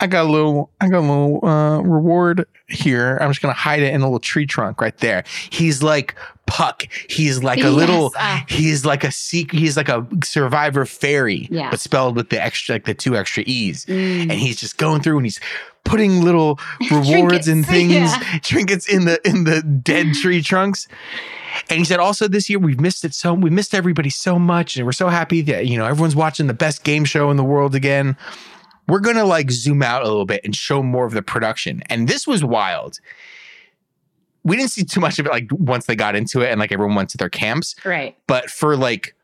i got a little i got a little uh, reward here. I'm just gonna hide it in a little tree trunk right there. He's like puck. He's like a Yes, little uh, he's like a secret he's like a survivor fairy Yeah. but spelled with the extra like the two extra e's. Mm. and he's just going through and he's putting little rewards and things yeah. trinkets in the in the dead tree trunks. And he said also this year we've missed it so we missed everybody so much and we're so happy that you know everyone's watching the best game show in the world again we're gonna like zoom out a little bit and show more of the production. And this was wild. We didn't see too much of it like once they got into it and like everyone went to their camps. Right. but for like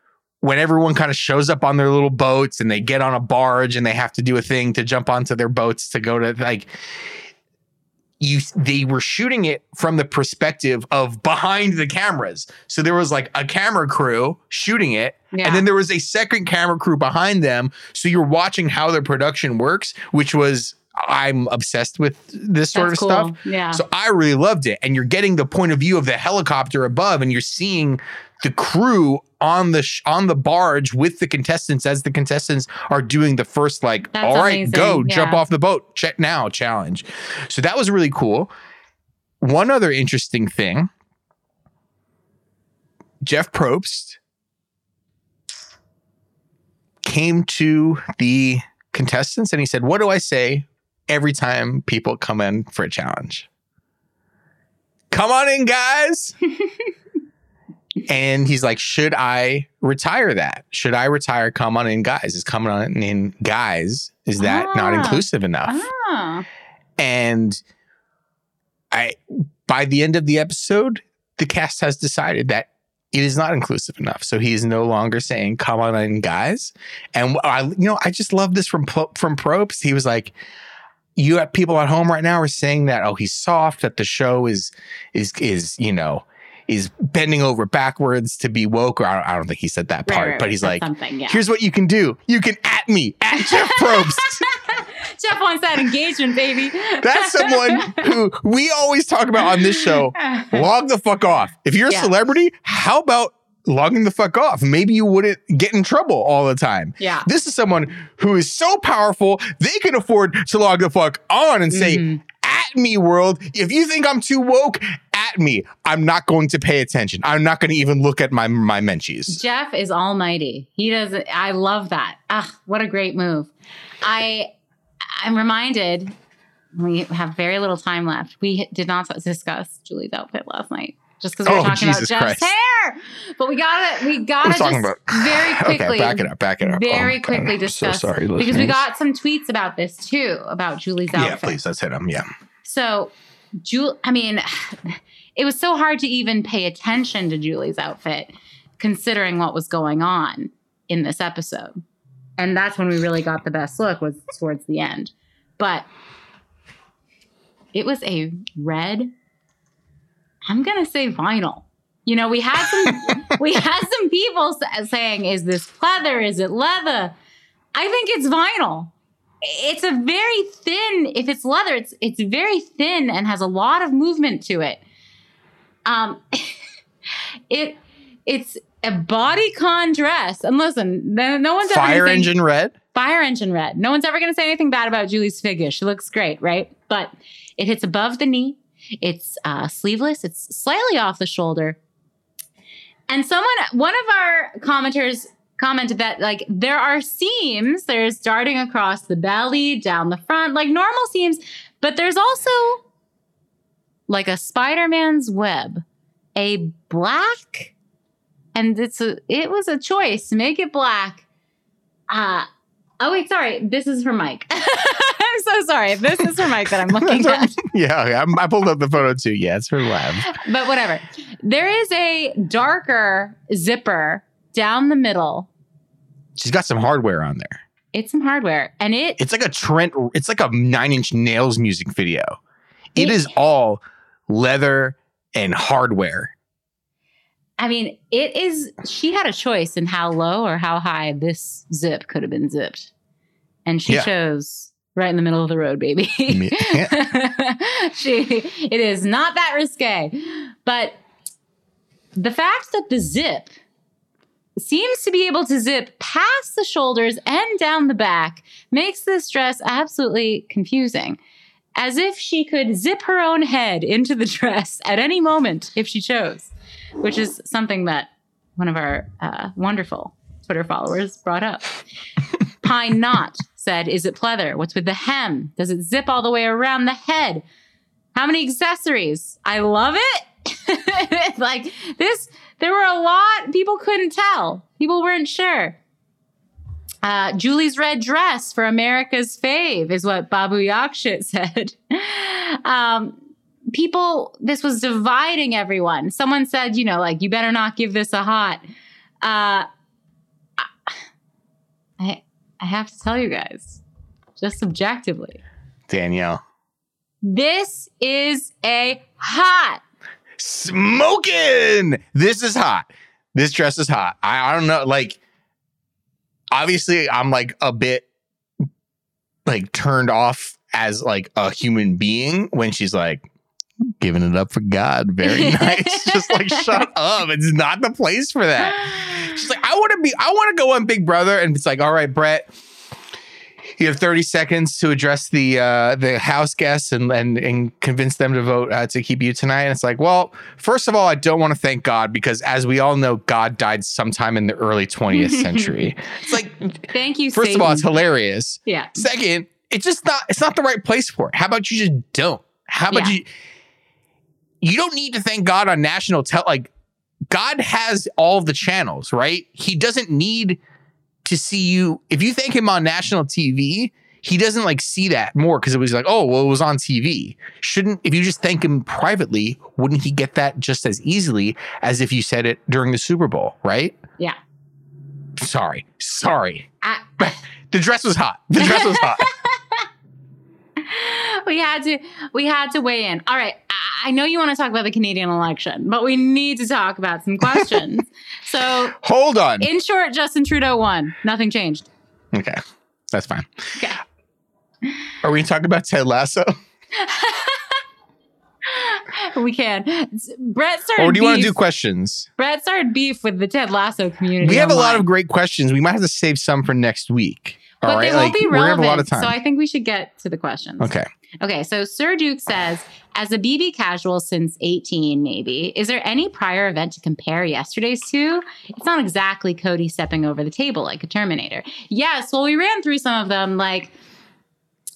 when everyone kind of shows up on their little boats and they get on a barge and they have to do a thing to jump onto their boats to go to like you they were shooting it from the perspective of behind the cameras so there was like a camera crew shooting it Yeah. and then there was a second camera crew behind them so you're watching how the production works which was i'm obsessed with this sort That's of cool. stuff Yeah. so I really loved it. And you're getting the point of view of the helicopter above, and you're seeing the crew on the sh- on the barge with the contestants as the contestants are doing the first like, That's all right, amazing. go jump off the boat, check now challenge. So that was really cool. one other interesting thing Jeff Probst came to the contestants and he said, What do I say every time people come in for a challenge? Come on in, guys. and he's like, Should I retire that? Should I retire come on in, guys? Is coming on in, guys? Is that not Ah. inclusive enough? Ah. And I by the end of the episode, the cast has decided that it is not inclusive enough. So he is no longer saying "come on in, guys." And I, you know, I just love this from from Probst. He was like, "You have people at home right now are saying that oh he's soft, that the show is is is you know." Is bending over backwards to be woke, or I don't, I don't think he said that part, right, but he's like, yeah. "Here's what you can do: you can at me at Jeff Probst." Jeff wants that engagement, baby. That's someone who we always talk about on this show. Log the fuck off. If you're a Yeah. celebrity, how about logging the fuck off? Maybe you wouldn't get in trouble all the time. Yeah. This is someone who is so powerful, they can afford to log the fuck on and say, Mhm. At me, world. If you think I'm too woke, at me. I'm not going to pay attention. I'm not going to even look at my my menchies. Jeff is almighty. He doesn't. I love that. Ah, what a great move. I I'm reminded. We have very little time left. We did not discuss Julie's outfit last night, just because we were Oh, talking Jesus about Jeff's Christ. hair. But we got to We got We're to just about- very quickly. Okay, back it up, back it up. Very Oh, quickly I'm so discuss sorry, because we got some tweets about this too about Julie's outfit. Yeah, please, let's hit them. Yeah. So, Julie, I mean, it was so hard to even pay attention to Julie's outfit, considering what was going on in this episode. And that's when we really got the best look was towards the end. But it was a red. I'm gonna say vinyl. You know, we had some we had some people saying, "Is this pleather? Is it leather?" I think it's vinyl it's a very thin if it's leather it's it's very thin and has a lot of movement to it. Um it it's a bodycon dress. And listen no, no one's ever Fire engine red. fire engine red. No one's ever going to say anything bad about julie's figure she looks great right? But it hits above the knee. It's uh, sleeveless. It's slightly off the shoulder. And someone one of our commenters commented that like there are seams there's darting across the belly down the front like normal seams but there's also like a spider-man's web a black and it's a it was a choice to make it black uh oh wait sorry this is for mike i'm so sorry this is for mike that i'm looking at yeah, I pulled up the photo too. Yeah, it's for Web. but whatever. There is a darker zipper down the middle. She's got some hardware on there. It's some hardware, and it It's like a Trent. It's like a Nine Inch Nails music video. It It- is all leather and hardware. I mean, it is. She had a choice in how low or how high this zip could have been zipped, and she Yeah. chose right in the middle of the road, baby. Yeah. she. It is not that risque, but the fact that the zip seems to be able to zip past the shoulders and down the back makes this dress absolutely confusing. As if she could zip her own head into the dress at any moment if she chose, which is something that one of our uh, wonderful Twitter followers brought up. Pine Knot said, Is it pleather? What's with the hem? Does it zip all the way around the head? How many accessories? I love it. like this, there were a lot, people couldn't tell. People weren't sure. Uh, Julie's red dress for America's fave is what Babu Yakshit said. um, people, this was dividing everyone. Someone said, you know, like, you better not give this a hot. Uh, I, I have to tell you guys, just subjectively, Danielle. this is a hot. Smoking. This is hot. This dress is hot. I, I don't know. Like, obviously, I'm like a bit like turned off as like a human being when she's like giving it up for God. Very nice. Just like shut up. It's not the place for that. She's like, I want to be, I want to go on Big Brother. And it's like, all right, Brett, You have 30 seconds to address the uh, the house guests and, and and convince them to vote uh, to keep you tonight. And it's like, well, first of all, I don't want to thank God because, as we all know, God died sometime in the early 20th century. it's like, Thank you. first of all, it's hilarious. yeah. Second, it's just not it's not the right place for it. How about you just don't? How about Yeah. you you don't need to thank God on national tel like God has all the channels, right? He doesn't need to see you if you thank him on national TV, he doesn't like see that more because it was like, oh, well, it was on TV. Shouldn't if you just thank him privately, wouldn't he get that just as easily as if you said it during the Super Bowl, right? Yeah. Sorry. Sorry. I, The dress was hot. The dress was hot. we had to we had to weigh in. All right. I- I know you want to talk about the Canadian election, but we need to talk about some questions. so Hold on. in short, Justin Trudeau won. Nothing changed. Okay, that's fine. Okay. Are we talking about Ted Lasso, We can. Brett started or do you want to do questions? Brett started beef with the Ted Lasso community. We have a lot of great questions. We might have to save some for next week. But All right, they won't be gonna have relevant. a lot of time. So I think we should get to the questions. okay, Okay, so Sir Duke says, as a BB casual since 18, maybe, is there any prior event to compare yesterday's to? It's not exactly Cody stepping over the table like a Terminator. Yes, well, we ran through some of them, like,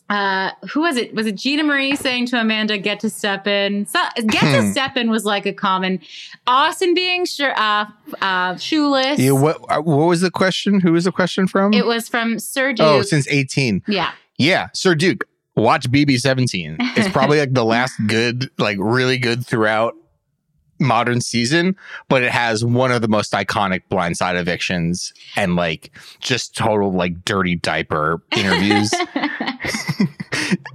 uh, who was it? Was it Gina Marie saying to Amanda, get to step in? So, get to Hmm. step in was like a common. Austin being sure, uh, uh, shoeless. yeah, what uh, what was the question? Who was the question from? It was from Sir Duke. oh, since eighteen. yeah. Yeah, Sir Duke. Watch BB seventeen. It's probably like the last good, like really good throughout modern season, but it has one of the most iconic blindside evictions and like just total like dirty diaper interviews.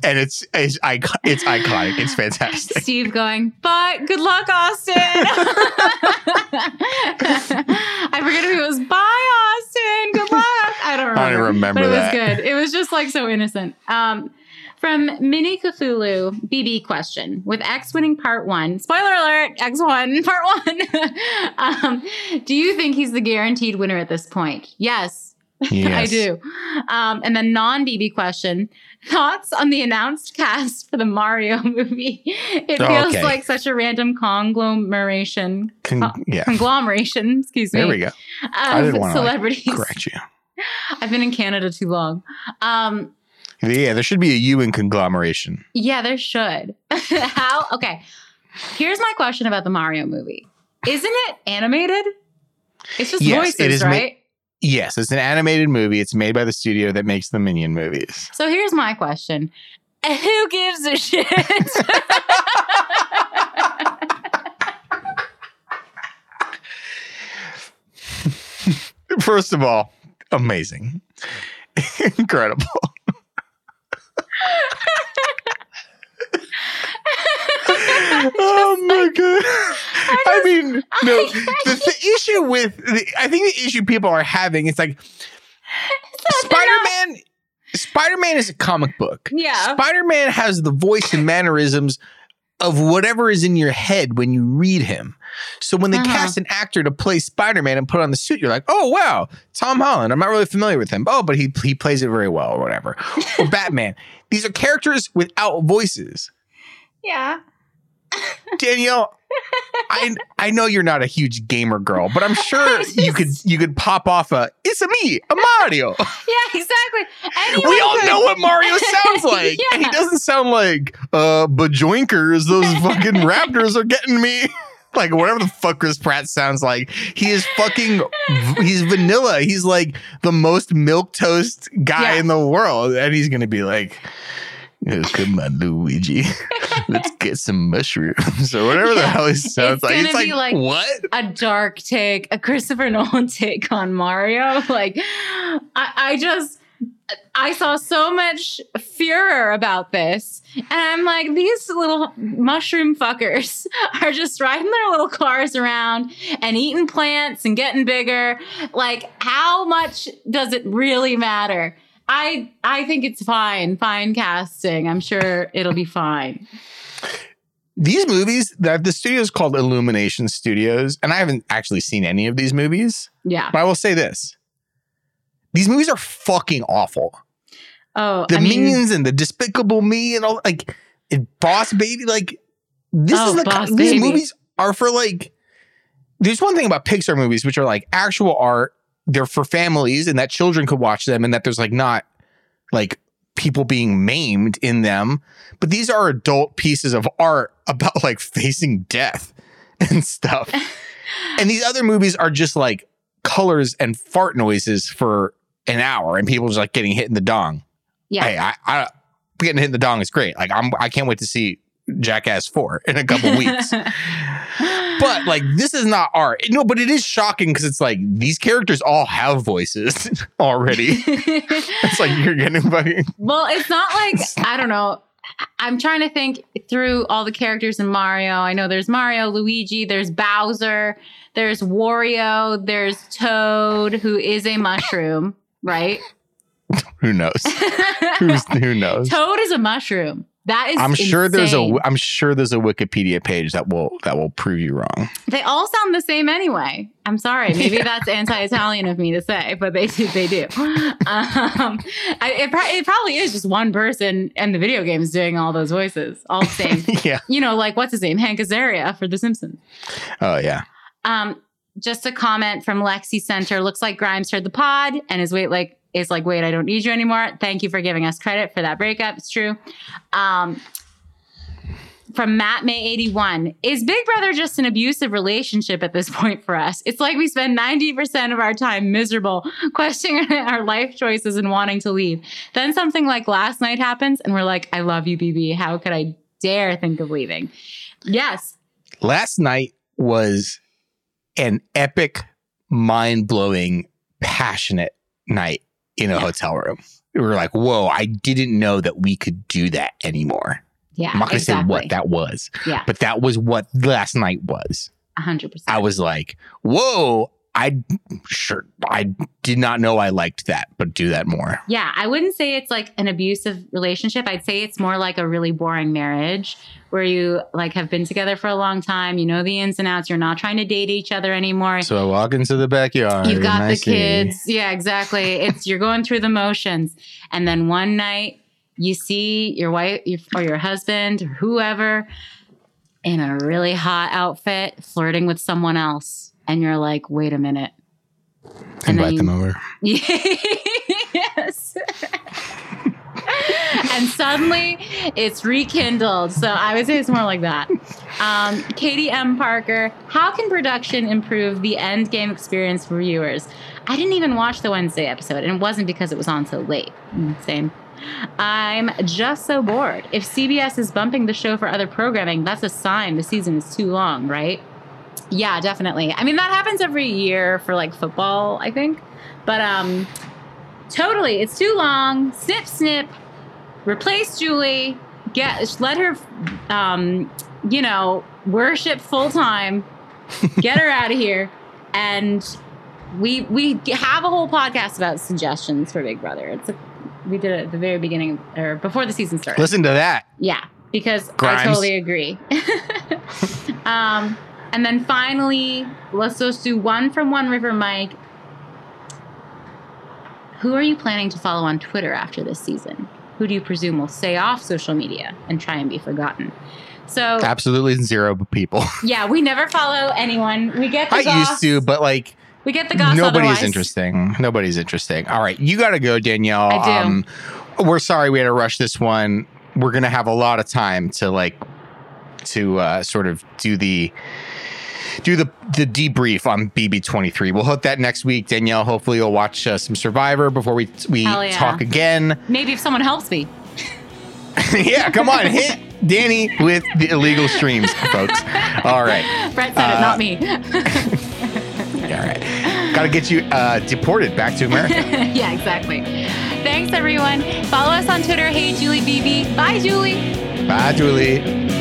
And it's it's it's iconic. It's fantastic. Steve going, but good luck, Austin. I forget if it was bye, Austin. Good luck. I don't remember. I don't remember but it was good. It was just like so innocent. Um, from Mini Cthulhu, BB question with X winning part one. Spoiler alert: X one part one. um, do you think he's the guaranteed winner at this point? Yes, I do. Um, and then non BB question thoughts on the announced cast for the Mario movie. It Oh, feels okay. like such a random conglomeration, Con- uh, yeah. conglomeration, excuse me, There we go. of didn't wanna, like. Correct you. I've been in Canada too long. Um, Yeah, there should be a a U in conglomeration. yeah, there should. How? Okay. Here's my question about the Mario movie. Isn't it animated? It's just Yes, voices, it is ma- right? Yes, it's an animated movie. It's made by the studio that makes the Minion movies. So here's my question. Who gives a shit? First of all, amazing. Incredible. oh my god! I, mean, no. The, the issue with the, I think the issue people are having is like Spider Man. Spider Man is a comic book. Yeah. Spider Man has the voice and mannerisms of whatever is in your head when you read him. So when they Uh-huh. cast an actor to play Spider Man and put on the suit, you're like, oh wow, Tom Holland. I'm not really familiar with him. Oh, but he he plays it very well or whatever. or Batman. These are characters without voices. yeah. Danielle, I I know you're not a huge gamer girl, but I'm sure I you could you could pop off a it's a me, a Mario. Yeah, exactly. Anyone we all could- know what Mario sounds like. And he doesn't sound like uh bajoinkers, those fucking raptors are getting me. Like whatever the fuck Chris Pratt sounds like. He is fucking he's vanilla. He's like the most milk toast guy Yeah. in the world. And he's gonna be like "Oh, Come on, Luigi. Let's get some mushrooms or whatever the hell he sounds It's like. It's like, be like- what? a dark take, a Christopher Nolan take on Mario. Like, I, I just, I saw so much furor about this. And I'm like, these little mushroom fuckers are just riding their little cars around and eating plants and getting bigger. Like, how much does it really matter? I I think it's fine, fine casting. I'm sure it'll be fine. these movies that the studio is called Illumination Studios, and I haven't actually seen any of these movies, Yeah. but I will say this: these movies are fucking awful. Oh, The I mean, Minions and the Despicable Me and all like and Boss Baby. Like this Oh, is the these movies are for like. There's one thing about Pixar movies which are like actual art. They're for families and that children could watch them and that there's like not like people being maimed in them. But these are adult pieces of art about like facing death and stuff. and these other movies are just like colors and fart noises for an hour and people just like getting hit in the dong. yeah. Hey, I, I getting hit in the dong is great. Like I'm I can't wait to see Jackass 4 in a couple weeks. But like this is not art. No, but it is shocking because it's like these characters all have voices already. it's like you're getting fucking well, it's not like I don't know. I'm trying to think through all the characters in Mario. I know there's Mario, Luigi, there's Bowser, there's Wario, there's Toad, who is a mushroom, right? who knows? Who's, who knows? Toad is a mushroom. That is I'm sure there's a. I'm sure there's a Wikipedia page that will that will prove you wrong. They all sound the same anyway. I'm sorry. Maybe that's anti-Italian of me to say, but they do. They do. Um, I, it, pro- it probably is just one person in the video games doing all those voices, all the same. yeah. you know, like what's his name, Hank Azaria for The Simpsons. Oh yeah. Um, just a comment from Lexi Center. Looks like Grimes heard the pod and is wait like is like, wait, I don't need you anymore. Thank you for giving us credit for that breakup. It's true. Um, from Matt May 81. Is Big Brother just an abusive relationship at this point for us? It's like we spend 90% of our time miserable, questioning our life choices and wanting to leave. Then something like last night happens and we're like, I love you, BB. How could I dare think of leaving? Yes. Last night was an epic, mind-blowing, passionate night in a Yeah. hotel room. We were like, whoa, I didn't know that we could do that anymore. Yeah. I'm not gonna exactly. say what that was, Yeah. but that was what last night was. 100%. I was like, whoa, I sure I did not know I liked that, but do that more. Yeah, I wouldn't say it's like an abusive relationship. I'd say it's more like a really boring marriage where you like have been together for a long time, you know the ins and outs, you're not trying to date each other anymore. So I walk into the backyard. You've got the kids. Yeah, exactly. It's you're going through the motions. And then one night you see your wife or your husband or whoever in a really hot outfit flirting with someone else. And you're like, wait a minute. And Invite you- them over. yes. and suddenly it's rekindled. So I would say it's more like that. Um, Katie M. Parker, how can production improve the end game experience for viewers? I didn't even watch the Wednesday episode, and it wasn't because it was on so late. Mm, Same. I'm just so bored. If CBS is bumping the show for other programming, that's a sign the season is too long, right? Yeah, definitely. I mean, that happens every year for like football, I think. But um totally, it's too long. Snip snip. Replace Julie. Get let her um you know, worship full time. Get her out of here. And we we have a whole podcast about suggestions for Big Brother. It's a, we did it at the very beginning or before the season started. Listen to that. Yeah, because Grimes. I totally agree. um, and then finally, let's just do one from One River Mike. Who are you planning to follow on Twitter after this season? Who do you presume will stay off social media and try and be forgotten? So Absolutely zero people. yeah, we never follow anyone. We get the I goss. used to, but like We get the goss. nobody's otherwise. interesting. Nobody's interesting. All right, you got to go, Danielle. I do. Um, we're sorry we had to rush this one. We're gonna have a lot of time to like to uh, sort of do the do the the debrief on BB twenty three. We'll hook that next week, Danielle. Hopefully, you'll watch uh, some Survivor before we we yeah. talk again. Maybe if someone helps me. yeah, come on, hit Danny with the illegal streams, folks. All right. Brett said it, Uh, not me. All right. Got to get you uh, deported back to America. yeah, exactly. Thanks, everyone. Follow us on Twitter. Hey, Julie BB. Bye, Julie. Bye, Julie.